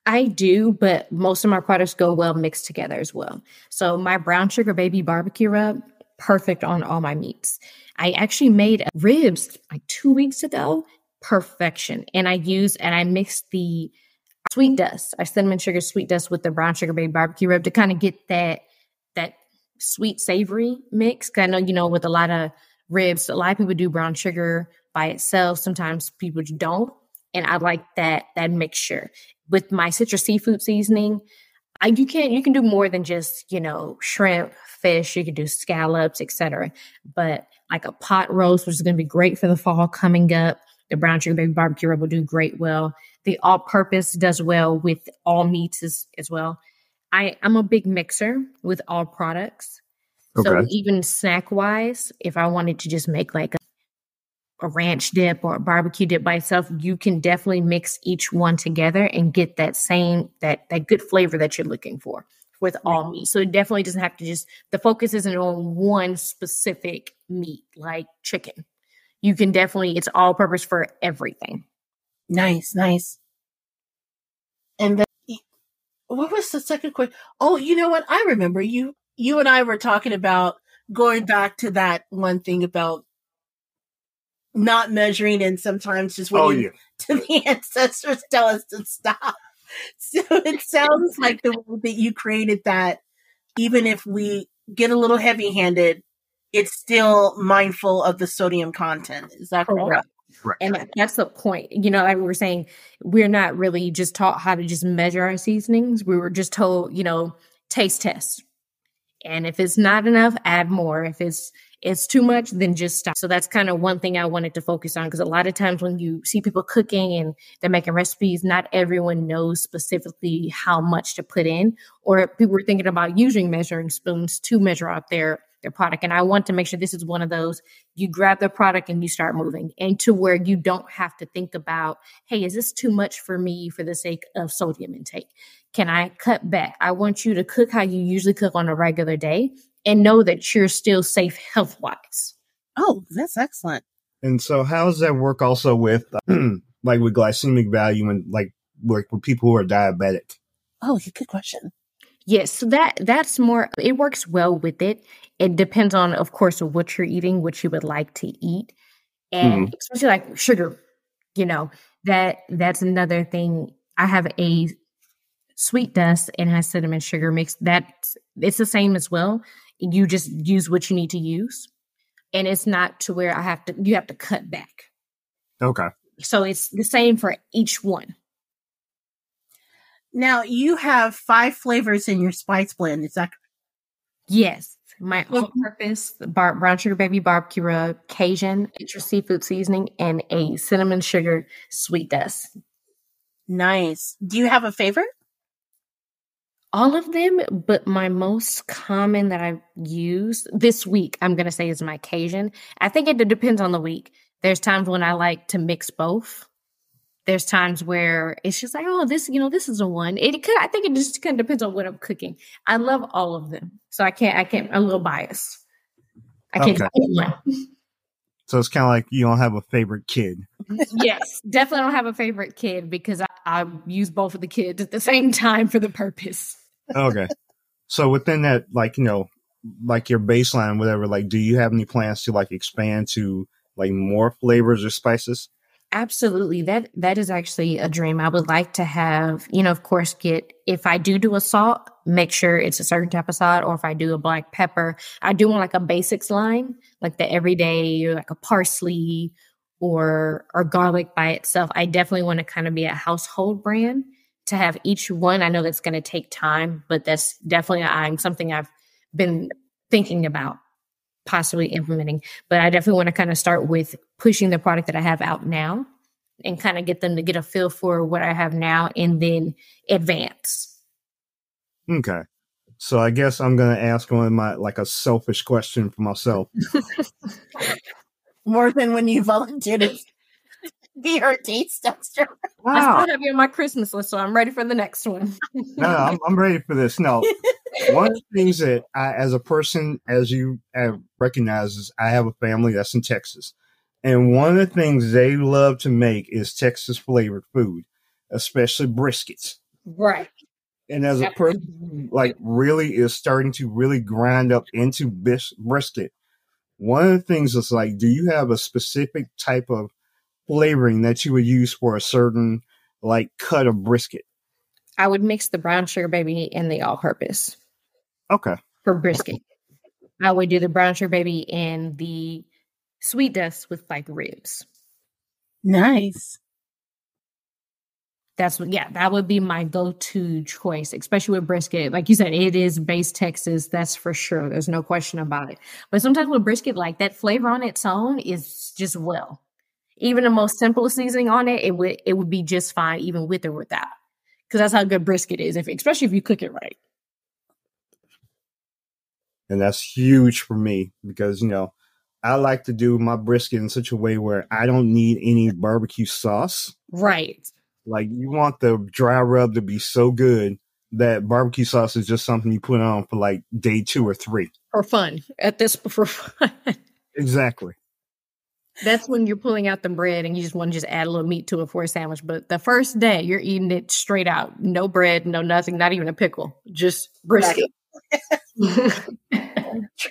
I do, but most of my products go well mixed together as well. So my brown sugar baby barbecue rub, perfect on all my meats. I actually made ribs like two weeks ago, perfection. And I used and I mixed the sweet dust, I cinnamon sugar sweet dust with the brown sugar baby barbecue rub to kind of get that that sweet savory mix. 'Cause I know you know with a lot of ribs, a lot of people do brown sugar by itself. Sometimes people don't, and I like that that mixture with my citrus seafood seasoning. I, you can you can do more than just you know shrimp, fish. You can do scallops, etc. But like a pot roast, which is going to be great for the fall coming up. The brown sugar baby barbecue rub will do great well. The all purpose does well with all meats as, as well. I, I'm a big mixer with all products. So even snack wise, if I wanted to just make like a, ranch dip or a barbecue dip by itself, you can definitely mix each one together and get that same that that good flavor that you're looking for with all meat. So it definitely doesn't have to just the focus isn't on one specific meat like chicken. You can definitely it's all purpose for everything. Nice, nice. And then what was the second question? Oh, you know what? I remember you you and I were talking about going back to that one thing about not measuring and sometimes just Oh, waiting yeah. to the ancestors tell us to stop. So it sounds like the way that you created that, even if we get a little heavy handed, it's still mindful of the sodium content. Is that correct? Right. And that's the point. You know, like we were saying, we're not really just taught how to just measure our seasonings. We were just told, you know, taste test. And if it's not enough, add more. If it's it's too much, then just stop. So that's kind of one thing I wanted to focus on because a lot of times when you see people cooking and they're making recipes, not everyone knows specifically how much to put in, or people are thinking about using measuring spoons to measure out their their product. And I want to make sure this is one of those you grab the product and you start moving and to where you don't have to think about, hey, is this too much for me for the sake of sodium intake? Can I cut back? I want you to cook how you usually cook on a regular day and know that you're still safe health wise. Oh, that's excellent. And so, how does that work also with like with glycemic value and like like with people who are diabetic? Oh, good question. Yes, so that that's more it works well with it. It depends on of course what you're eating, what you would like to eat. And mm-hmm. especially like sugar. you know, that that's another thing. I have a sweet dust and has cinnamon sugar mix. That's it's the same as well. You just use what you need to use. And it's not to where I have to you have to cut back. Okay. So it's the same for each one. Now you have five flavors in your spice blend. Is that Yes. My all purpose bar- brown sugar baby barbecue rub, Cajun extra seafood seasoning, and a cinnamon sugar sweet dust. nice? Do you have a favorite? All of them, but my most common that I use this week, I'm going to say is my Cajun. I think it depends on the week. There's times when I like to mix both. There's times where it's just like, oh, this, you know, this is a one. It could, I think it just kind of depends on what I'm cooking. I love all of them. So I can't, I can't, I'm a little biased. I can't Okay. pick one. So it's kind of like you don't have a favorite kid. yes, definitely don't have a favorite kid because I, I use both of the kids at the same time for the purpose. Okay. so within that, like, you know, like your baseline, whatever, like, do you have any plans to like expand to like more flavors or spices? Absolutely. That that is actually a dream. I would like to have, you know, of course, get if I do do a salt, make sure it's a certain type of salt, or if I do a black pepper, I do want like a basics line, like the everyday, like a parsley or or garlic by itself. I definitely want to kind of be a household brand to have each one. I know that's going to take time, but that's definitely I'm something I've been thinking about possibly implementing. But I definitely want to kind of start with pushing the product that I have out now and kind of get them to get a feel for what I have now and then advance. Okay. So I guess I'm gonna ask one of my like a selfish question for myself. More than when you volunteered to be our taste tester. I still have you on my Christmas list, so I'm ready for the next one. no, no, I'm, I'm ready for this. No, one of the things that I, as a person, as you have recognizes, I have a family that's in Texas, and one of the things they love to make is Texas flavored food, especially briskets. right. And as a person like really is starting to really grind up into bis- brisket, one of the things is like, do you have a specific type of flavoring that you would use for a certain like cut of brisket? I would mix the brown sugar baby and the all purpose Okay. for brisket. I would do the brown sugar baby and the sweet dust with like ribs. Nice. That's what, yeah, that would be my go to choice, especially with brisket. Like you said, it is base Texas. That's for sure. There's no question about it. But sometimes with brisket, like that flavor on its own is just well. Even the most simple seasoning on it, it would it would be just fine, even with or without. Because that's how good brisket is, if especially if you cook it right. And that's huge for me because, you know, I like to do my brisket in such a way where I don't need any barbecue sauce. Right. Like you want the dry rub to be so good that barbecue sauce is just something you put on for like day two or three. For fun. At this for fun. Exactly. That's when you're pulling out the bread and you just want to just add a little meat to it for a sandwich. But the first day you're eating it straight out. No bread, no nothing, not even a pickle. Just brisket.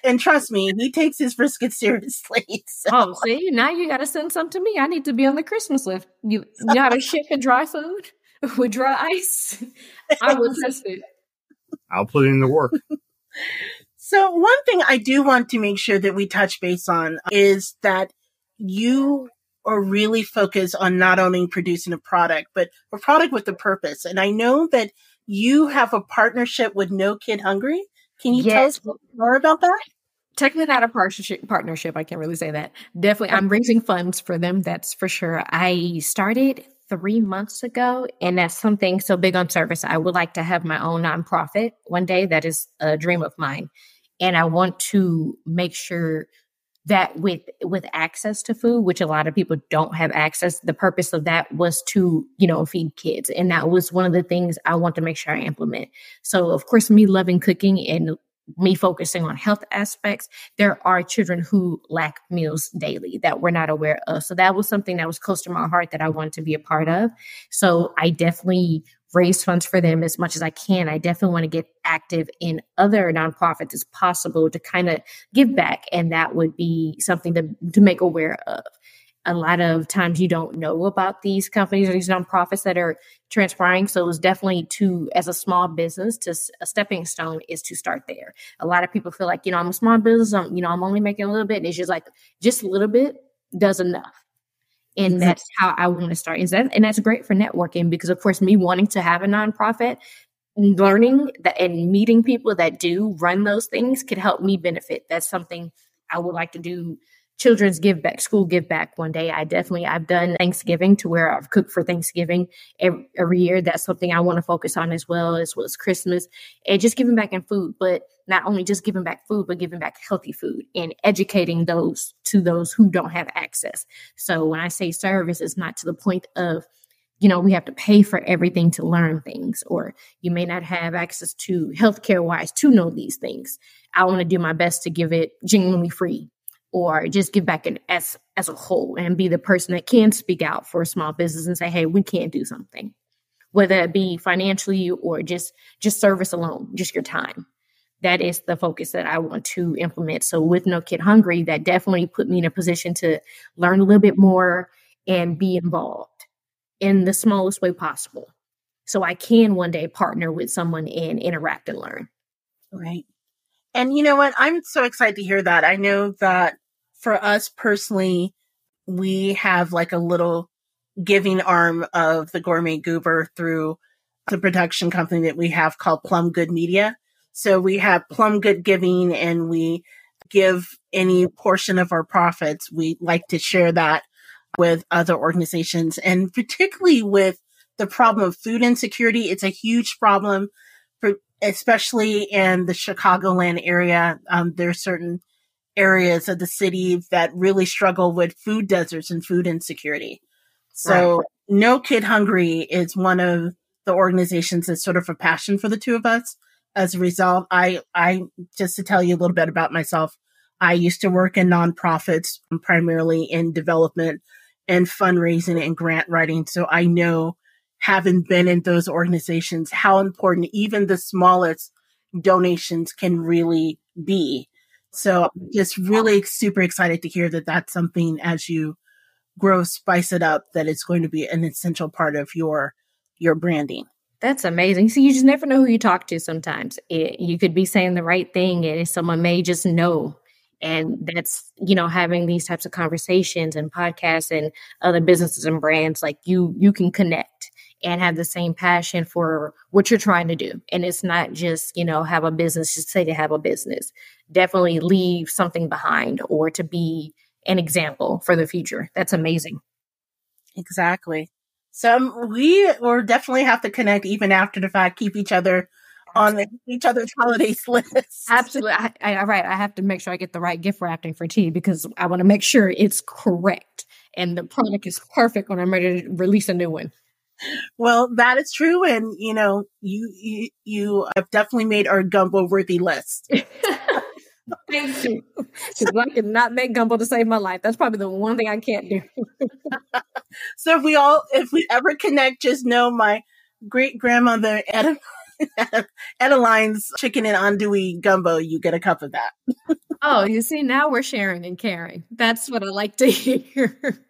And trust me, he takes his brisket seriously. So. oh, see, now you gotta send some to me. I need to be on the Christmas list. You you know how to ship and dry food with dry ice? I will test it. I'll put it in the work. So one thing I do want to make sure that we touch base on is that you are really focused on not only producing a product, but a product with a purpose. And I know that you have a partnership with No Kid Hungry. Can you tell us more about that? technically not a partnership partnership i can't really say that definitely i'm raising funds for them that's for sure i started three months ago and that's something so big on service i would like to have my own nonprofit one day that is a dream of mine and i want to make sure that with with access to food which a lot of people don't have access the purpose of that was to you know feed kids and that was one of the things i want to make sure i implement so of course me loving cooking and me focusing on health aspects, there are children who lack meals daily that we're not aware of. So that was something that was close to my heart that I wanted to be a part of. So I definitely raise funds for them as much as I can. I definitely want to get active in other nonprofits as possible to kind of give back. And that would be something to, to make aware of. a lot of times you don't know about these companies or these nonprofits that are transpiring. So it's definitely to, as a small business, to a stepping stone is to start there. A lot of people feel like, you know, I'm a small business. I'm, you know, I'm only making a little bit. And it's just like, just a little bit does enough. And that's how I want to start. Is that, and that's great for networking because of course, me wanting to have a nonprofit, learning that and meeting people that do run those things could help me benefit. That's something I would like to do children's give back, school give back one day. I definitely, I've done Thanksgiving to where I've cooked for Thanksgiving every, every year. That's something I want to focus on as well, as well as Christmas and just giving back in food, but not only just giving back food, but giving back healthy food and educating those to those who don't have access. So when I say service, it's not to the point of, you know, we have to pay for everything to learn things, or you may not have access to healthcare wise to know these things. I want to do my best to give it genuinely free or just give back an, as as a whole and be the person that can speak out for a small business and say hey we can't do something whether it be financially or just just service alone just your time. That is the focus that i want to implement. So with no kid hungry that definitely put me in a position to learn a little bit more and be involved in the smallest way possible. So i can one day partner with someone and interact and learn. Right. And you know what? I'm so excited to hear that. I know that for us personally, we have like a little giving arm of the gourmet goober through the production company that we have called Plum Good Media. So we have Plum Good Giving and we give any portion of our profits. We like to share that with other organizations and particularly with the problem of food insecurity. It's a huge problem for, especially in the Chicagoland area. Um, there are certain areas of the city that really struggle with food deserts and food insecurity. So right. No Kid Hungry is one of the organizations that's sort of a passion for the two of us. As a result, I, I, just to tell you a little bit about myself, I used to work in nonprofits, primarily in development and fundraising and grant writing. So I know, having been in those organizations, how important even the smallest donations can really be so just really super excited to hear that that's something as you grow, spice it up, that it's going to be an essential part of your, your branding. That's amazing. So you just never know who you talk to sometimes. It, you could be saying the right thing and someone may just know. And that's, you know, having these types of conversations and podcasts and other businesses and brands, like you, you can connect and have the same passion for what you're trying to do. And it's not just, you know, have a business, just say to have a business. Definitely leave something behind or to be an example for the future. That's amazing. Exactly. So um, we will definitely have to connect even after the fact, keep each other on the, each other's holiday list. Absolutely. I, I, right. I have to make sure I get the right gift wrapping for tea because I want to make sure it's correct and the product is perfect when I'm ready to release a new one well, that is true. And, you know, you, you, you have definitely made our gumbo worthy list. Thank you. Because I cannot make gumbo to save my life. That's probably the one thing I can't do. so if we all, if we ever connect, just know my great grandmother Ed- Adeline's chicken and andouille gumbo. You get a cup of that. oh, you see, now we're sharing and caring. That's what I like to hear.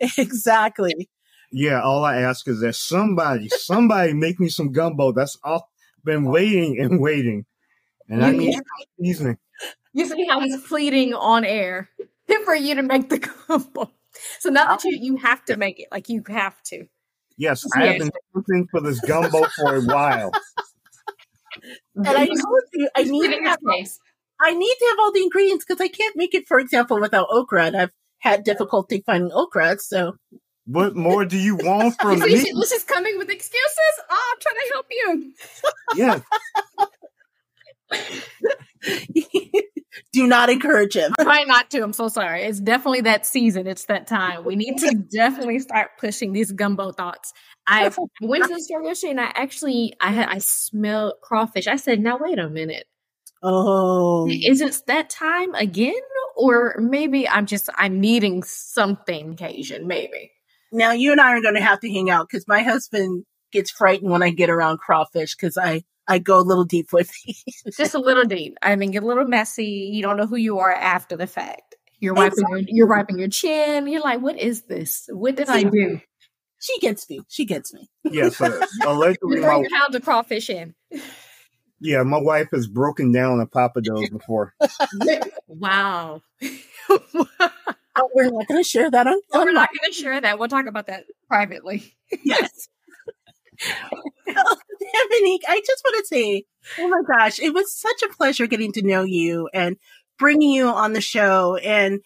exactly yeah, all I ask is that somebody, somebody make me some gumbo. That's all been waiting and waiting. And you I need seasoning. You see how he's pleading on air for you to make the gumbo. So now that you you have to make it, like you have to. Yes, I have been looking for this gumbo for a while. and I told you I need to have I need to have all the ingredients because I can't make it, for example, without okra. And I've had difficulty finding okra, so what more do you want from me? She's coming with excuses. Oh, I'm trying to help you. Yeah. do not encourage him. Try not to. I'm so sorry. It's definitely that season. It's that time. We need to definitely start pushing these gumbo thoughts. I went to the store yesterday and I actually I had I smelled crawfish. I said, now wait a minute. Oh, is it that time again? Or maybe I'm just I'm needing something occasion, maybe. Now you and I are going to have to hang out because my husband gets frightened when I get around crawfish because I I go a little deep with these. Just a little deep. I mean, get a little messy. You don't know who you are after the fact. You're wiping your, you're wiping your chin. You're like, what is this? What did I do? She gets me. She gets me. Yeah, so allegedly, You my, bring pounds of crawfish in. yeah, my wife has broken down a Pappadeaux's before. Wow. Oh, we're not going to share that on. We're not going to share that. We'll talk about that privately. yes. Daminique, I just want to say, oh my gosh, it was such a pleasure getting to know you and bringing you on the show. And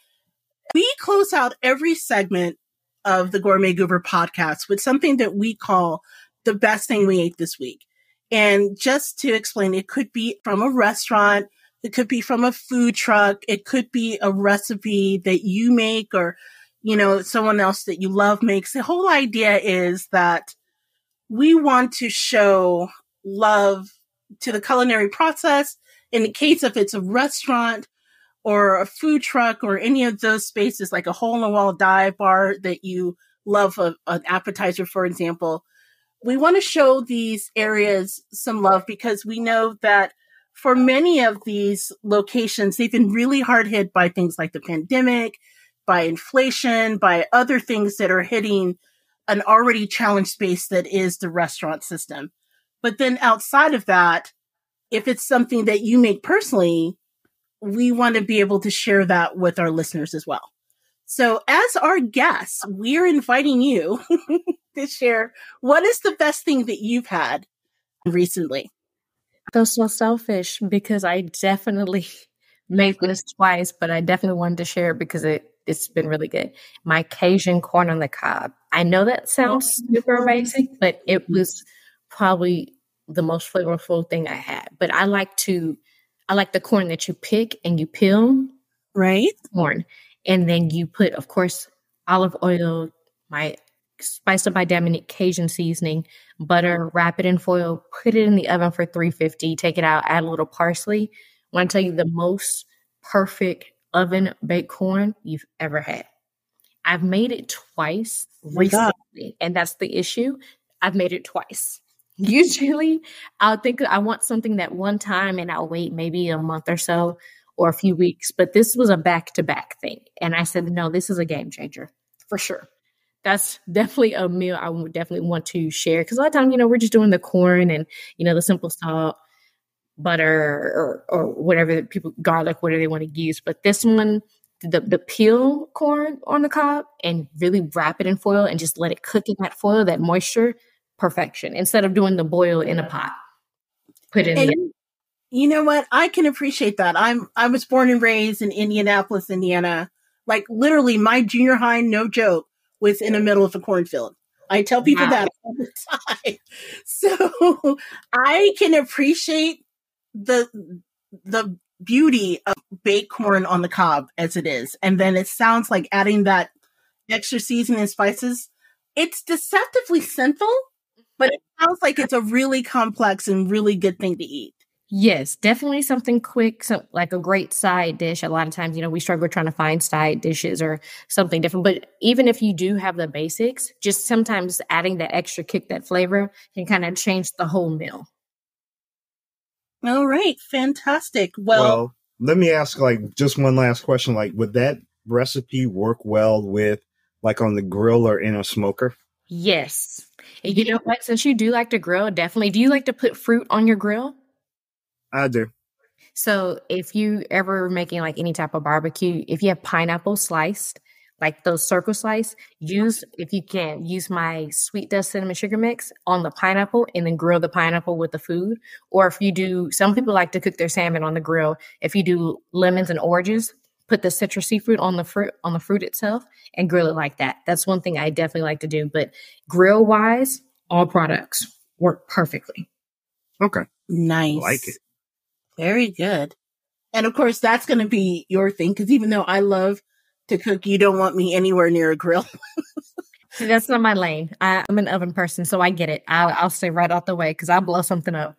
we close out every segment of the Gourmet Goober podcast with something that we call the best thing we ate this week. And just to explain, it could be from a restaurant, it could be from a food truck, it could be a recipe that you make or, you know, someone else that you love makes. The whole idea is that we want to show love to the culinary process. In the case if it's a restaurant or a food truck or any of those spaces, like a hole in the wall dive bar that you love a, an appetizer, for example, we want to show these areas some love because we know that for many of these locations, they've been really hard hit by things like the pandemic, by inflation, by other things that are hitting an already challenged space that is the restaurant system. But then outside of that, if it's something that you make personally, we want to be able to share that with our listeners as well. So as our guests, we're inviting you to share what is the best thing that you've had recently. feel so selfish because I definitely made this twice, but I definitely wanted to share because it, it's been really good. My Cajun corn on the cob. I know that sounds oh, super amazing, but it mm-hmm. was probably the most flavorful thing I had. But I like to, I like the corn that you pick and you peel Right? corn. And then you put, of course, olive oil, my spice up by Daminique Cajun seasoning, butter, wrap it in foil, put it in the oven for 350, take it out, add a little parsley. I want to tell you the most perfect oven baked corn you've ever had. I've made it twice oh God. recently, and that's the issue. I've made it twice. Usually, I'll think I want something that one time and I'll wait maybe a month or so or a few weeks, but this was a back to back thing. And I said, no, this is a game changer for sure. That's definitely a meal I would definitely want to share because a lot of times, you know, we're just doing the corn and, you know, the simple salt, butter, or, or whatever people, garlic, whatever they want to use. But this one, the, the peel corn on the cob and really wrap it in foil and just let it cook in that foil, that moisture, perfection. Instead of doing the boil in a pot, put it in the you know what? I can appreciate that. I'm I was born and raised in Indianapolis, Indiana. Like literally my junior high, no joke, was in the middle of a cornfield. I tell people Wow. that all the time. So I can appreciate the the beauty of baked corn on the cob as it is. And then it sounds like adding that extra seasoning and spices. It's deceptively simple, but it sounds like it's a really complex and really good thing to eat. Yes, definitely something quick, like a great side dish. A lot of times, you know, we struggle trying to find side dishes or something different. But even if you do have the basics, just sometimes adding that extra kick, that flavor can kind of change the whole meal. All right, fantastic. Well, Well, let me ask like just one last question. Like, would that recipe work well with like on the grill or in a smoker? Yes. And you know what? Since you do like to grill, definitely. Do you like to put fruit on your grill? I do. So if you ever making like any type of barbecue, if you have pineapple sliced, like those circle slice, use if you can use my sweet dust cinnamon sugar mix on the pineapple and then grill the pineapple with the food. Or if you do, some people like to cook their salmon on the grill. If you do lemons and oranges, put the citrusy fruit on the fruit on the fruit itself and grill it like that. That's one thing I definitely like to do. But grill wise, all products work perfectly. Okay. nice. Like it. Very good. And of course, that's going to be your thing because even though I love to cook, you don't want me anywhere near a grill. See, that's not my lane. I, I'm an oven person, so I get it. I'll, I'll stay right out the way because I'll blow something up.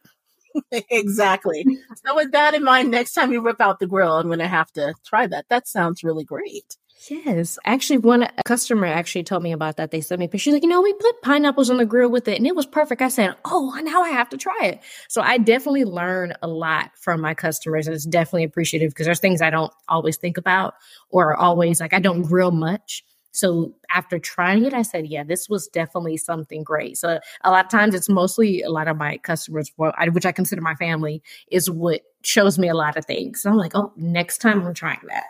exactly. So with that in mind, next time you whip out the grill, I'm going to have to try that. That sounds really great. Yes. Actually, one customer actually told me about that. They sent me a picture. She's like, you know, we put pineapples on the grill with it and it was perfect. I said, oh, now I have to try it. So I definitely learn a lot from my customers and it's definitely appreciative because there's things I don't always think about or always like I don't grill much. So after trying it, I said, yeah, this was definitely something great. So a lot of times it's mostly a lot of my customers, which I consider my family, is what shows me a lot of things. So I'm like, oh, next time I'm trying that.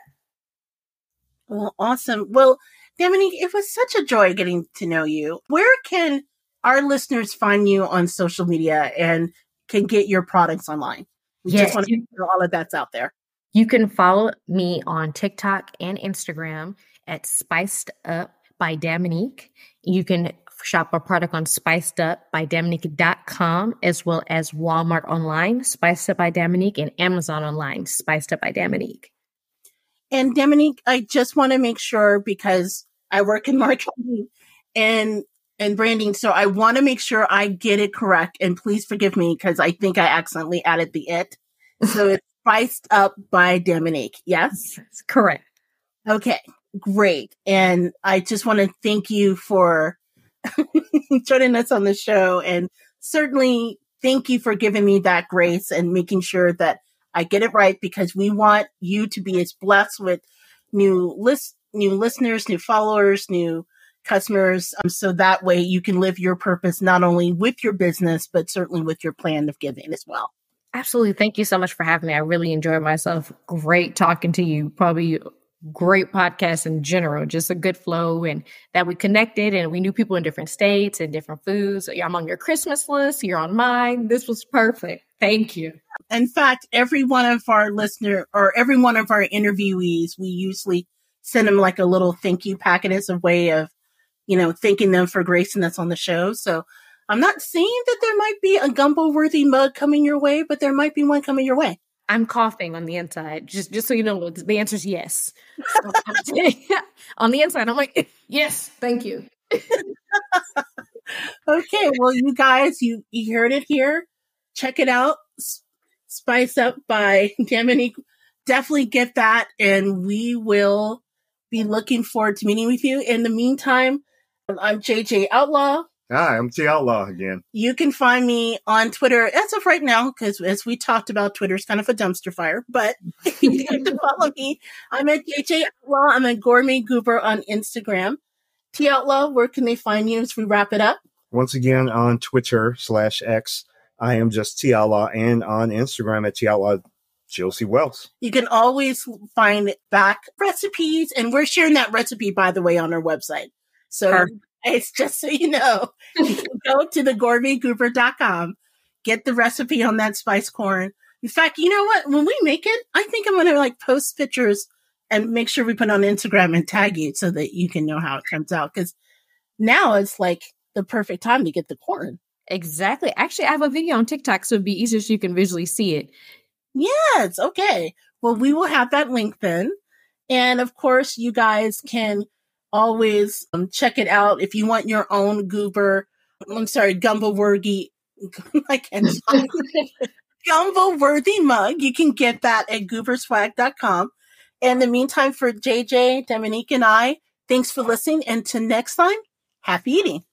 Well, awesome. Well, Daminique, it was such a joy getting to know you. Where can our listeners find you on social media and can get your products online? We yes. just want to make sure all of that's out there. You can follow me on TikTok and Instagram at Spiced Up by Daminique. You can shop our product on spiced up by Daminique.com as well as Walmart online, Spiced Up by Daminique, and Amazon online, Spiced Up by Daminique. And Daminique, I just want to make sure because I work in marketing and and branding, so I want to make sure I get it correct. And please forgive me because I think I accidentally added the it. So it's spiced up by Daminique. Yes, That's correct. Okay, great. And I just want to thank you for joining us on the show, and certainly thank you for giving me that grace and making sure that I get it right because we want you to be as blessed with new list, new listeners, new followers, new customers. Um, so that way you can live your purpose not only with your business, but certainly with your plan of giving as well. Absolutely. Thank you so much for having me. I really enjoyed myself. Great talking to you. Probably great podcast in general, just a good flow and that we connected and we knew people in different states and different foods. I'm on your Christmas list, you're on mine. This was perfect. Thank you. In fact, every one of our listener or every one of our interviewees, we usually send them like a little thank you packet as a way of, you know, thanking them for gracing us on the show. So I'm not saying that there might be a gumbo worthy mug coming your way, but there might be one coming your way. I'm coughing on the inside. Just just so you know, the answer is yes. So, on the inside, I'm like, yes, thank you. okay, well, you guys, you you heard it here. Check it out. Spice Up by Daminique. Definitely get that, and we will be looking forward to meeting with you. In the meantime, I'm JJ Outlaw. Hi, I'm T Outlaw again. You can find me on Twitter as of right now, because as we talked about, Twitter's kind of a dumpster fire. But you can follow me. I'm at JJ Outlaw. I'm at Gourmet Goober on Instagram. T Outlaw, where can they find you as we wrap it up? Once again on Twitter slash X, I am just T Outlaw, and on Instagram at T Outlaw Josie Wells. You can always find back recipes, and we're sharing that recipe, by the way, on our website. So Perfect. It's just so you know, you can go to the gourmetgoober.com, get the recipe on that spice corn. In fact, you know what? When we make it, I think I'm going to like post pictures and make sure we put on Instagram and tag you so that you can know how it comes out. Cause now it's like the perfect time to get the corn. Exactly. Actually, I have a video on TikTok, so it'd be easier so you can visually see it. Yes. Okay. Well, we will have that link then. And of course, you guys can always um, check it out if you want your own goober. I'm sorry, gumbo worthy. I can't gumbo worthy mug. You can get that at gooberswag.com. In the meantime, for JJ, Daminique, and I, thanks for listening. And to next time, happy eating.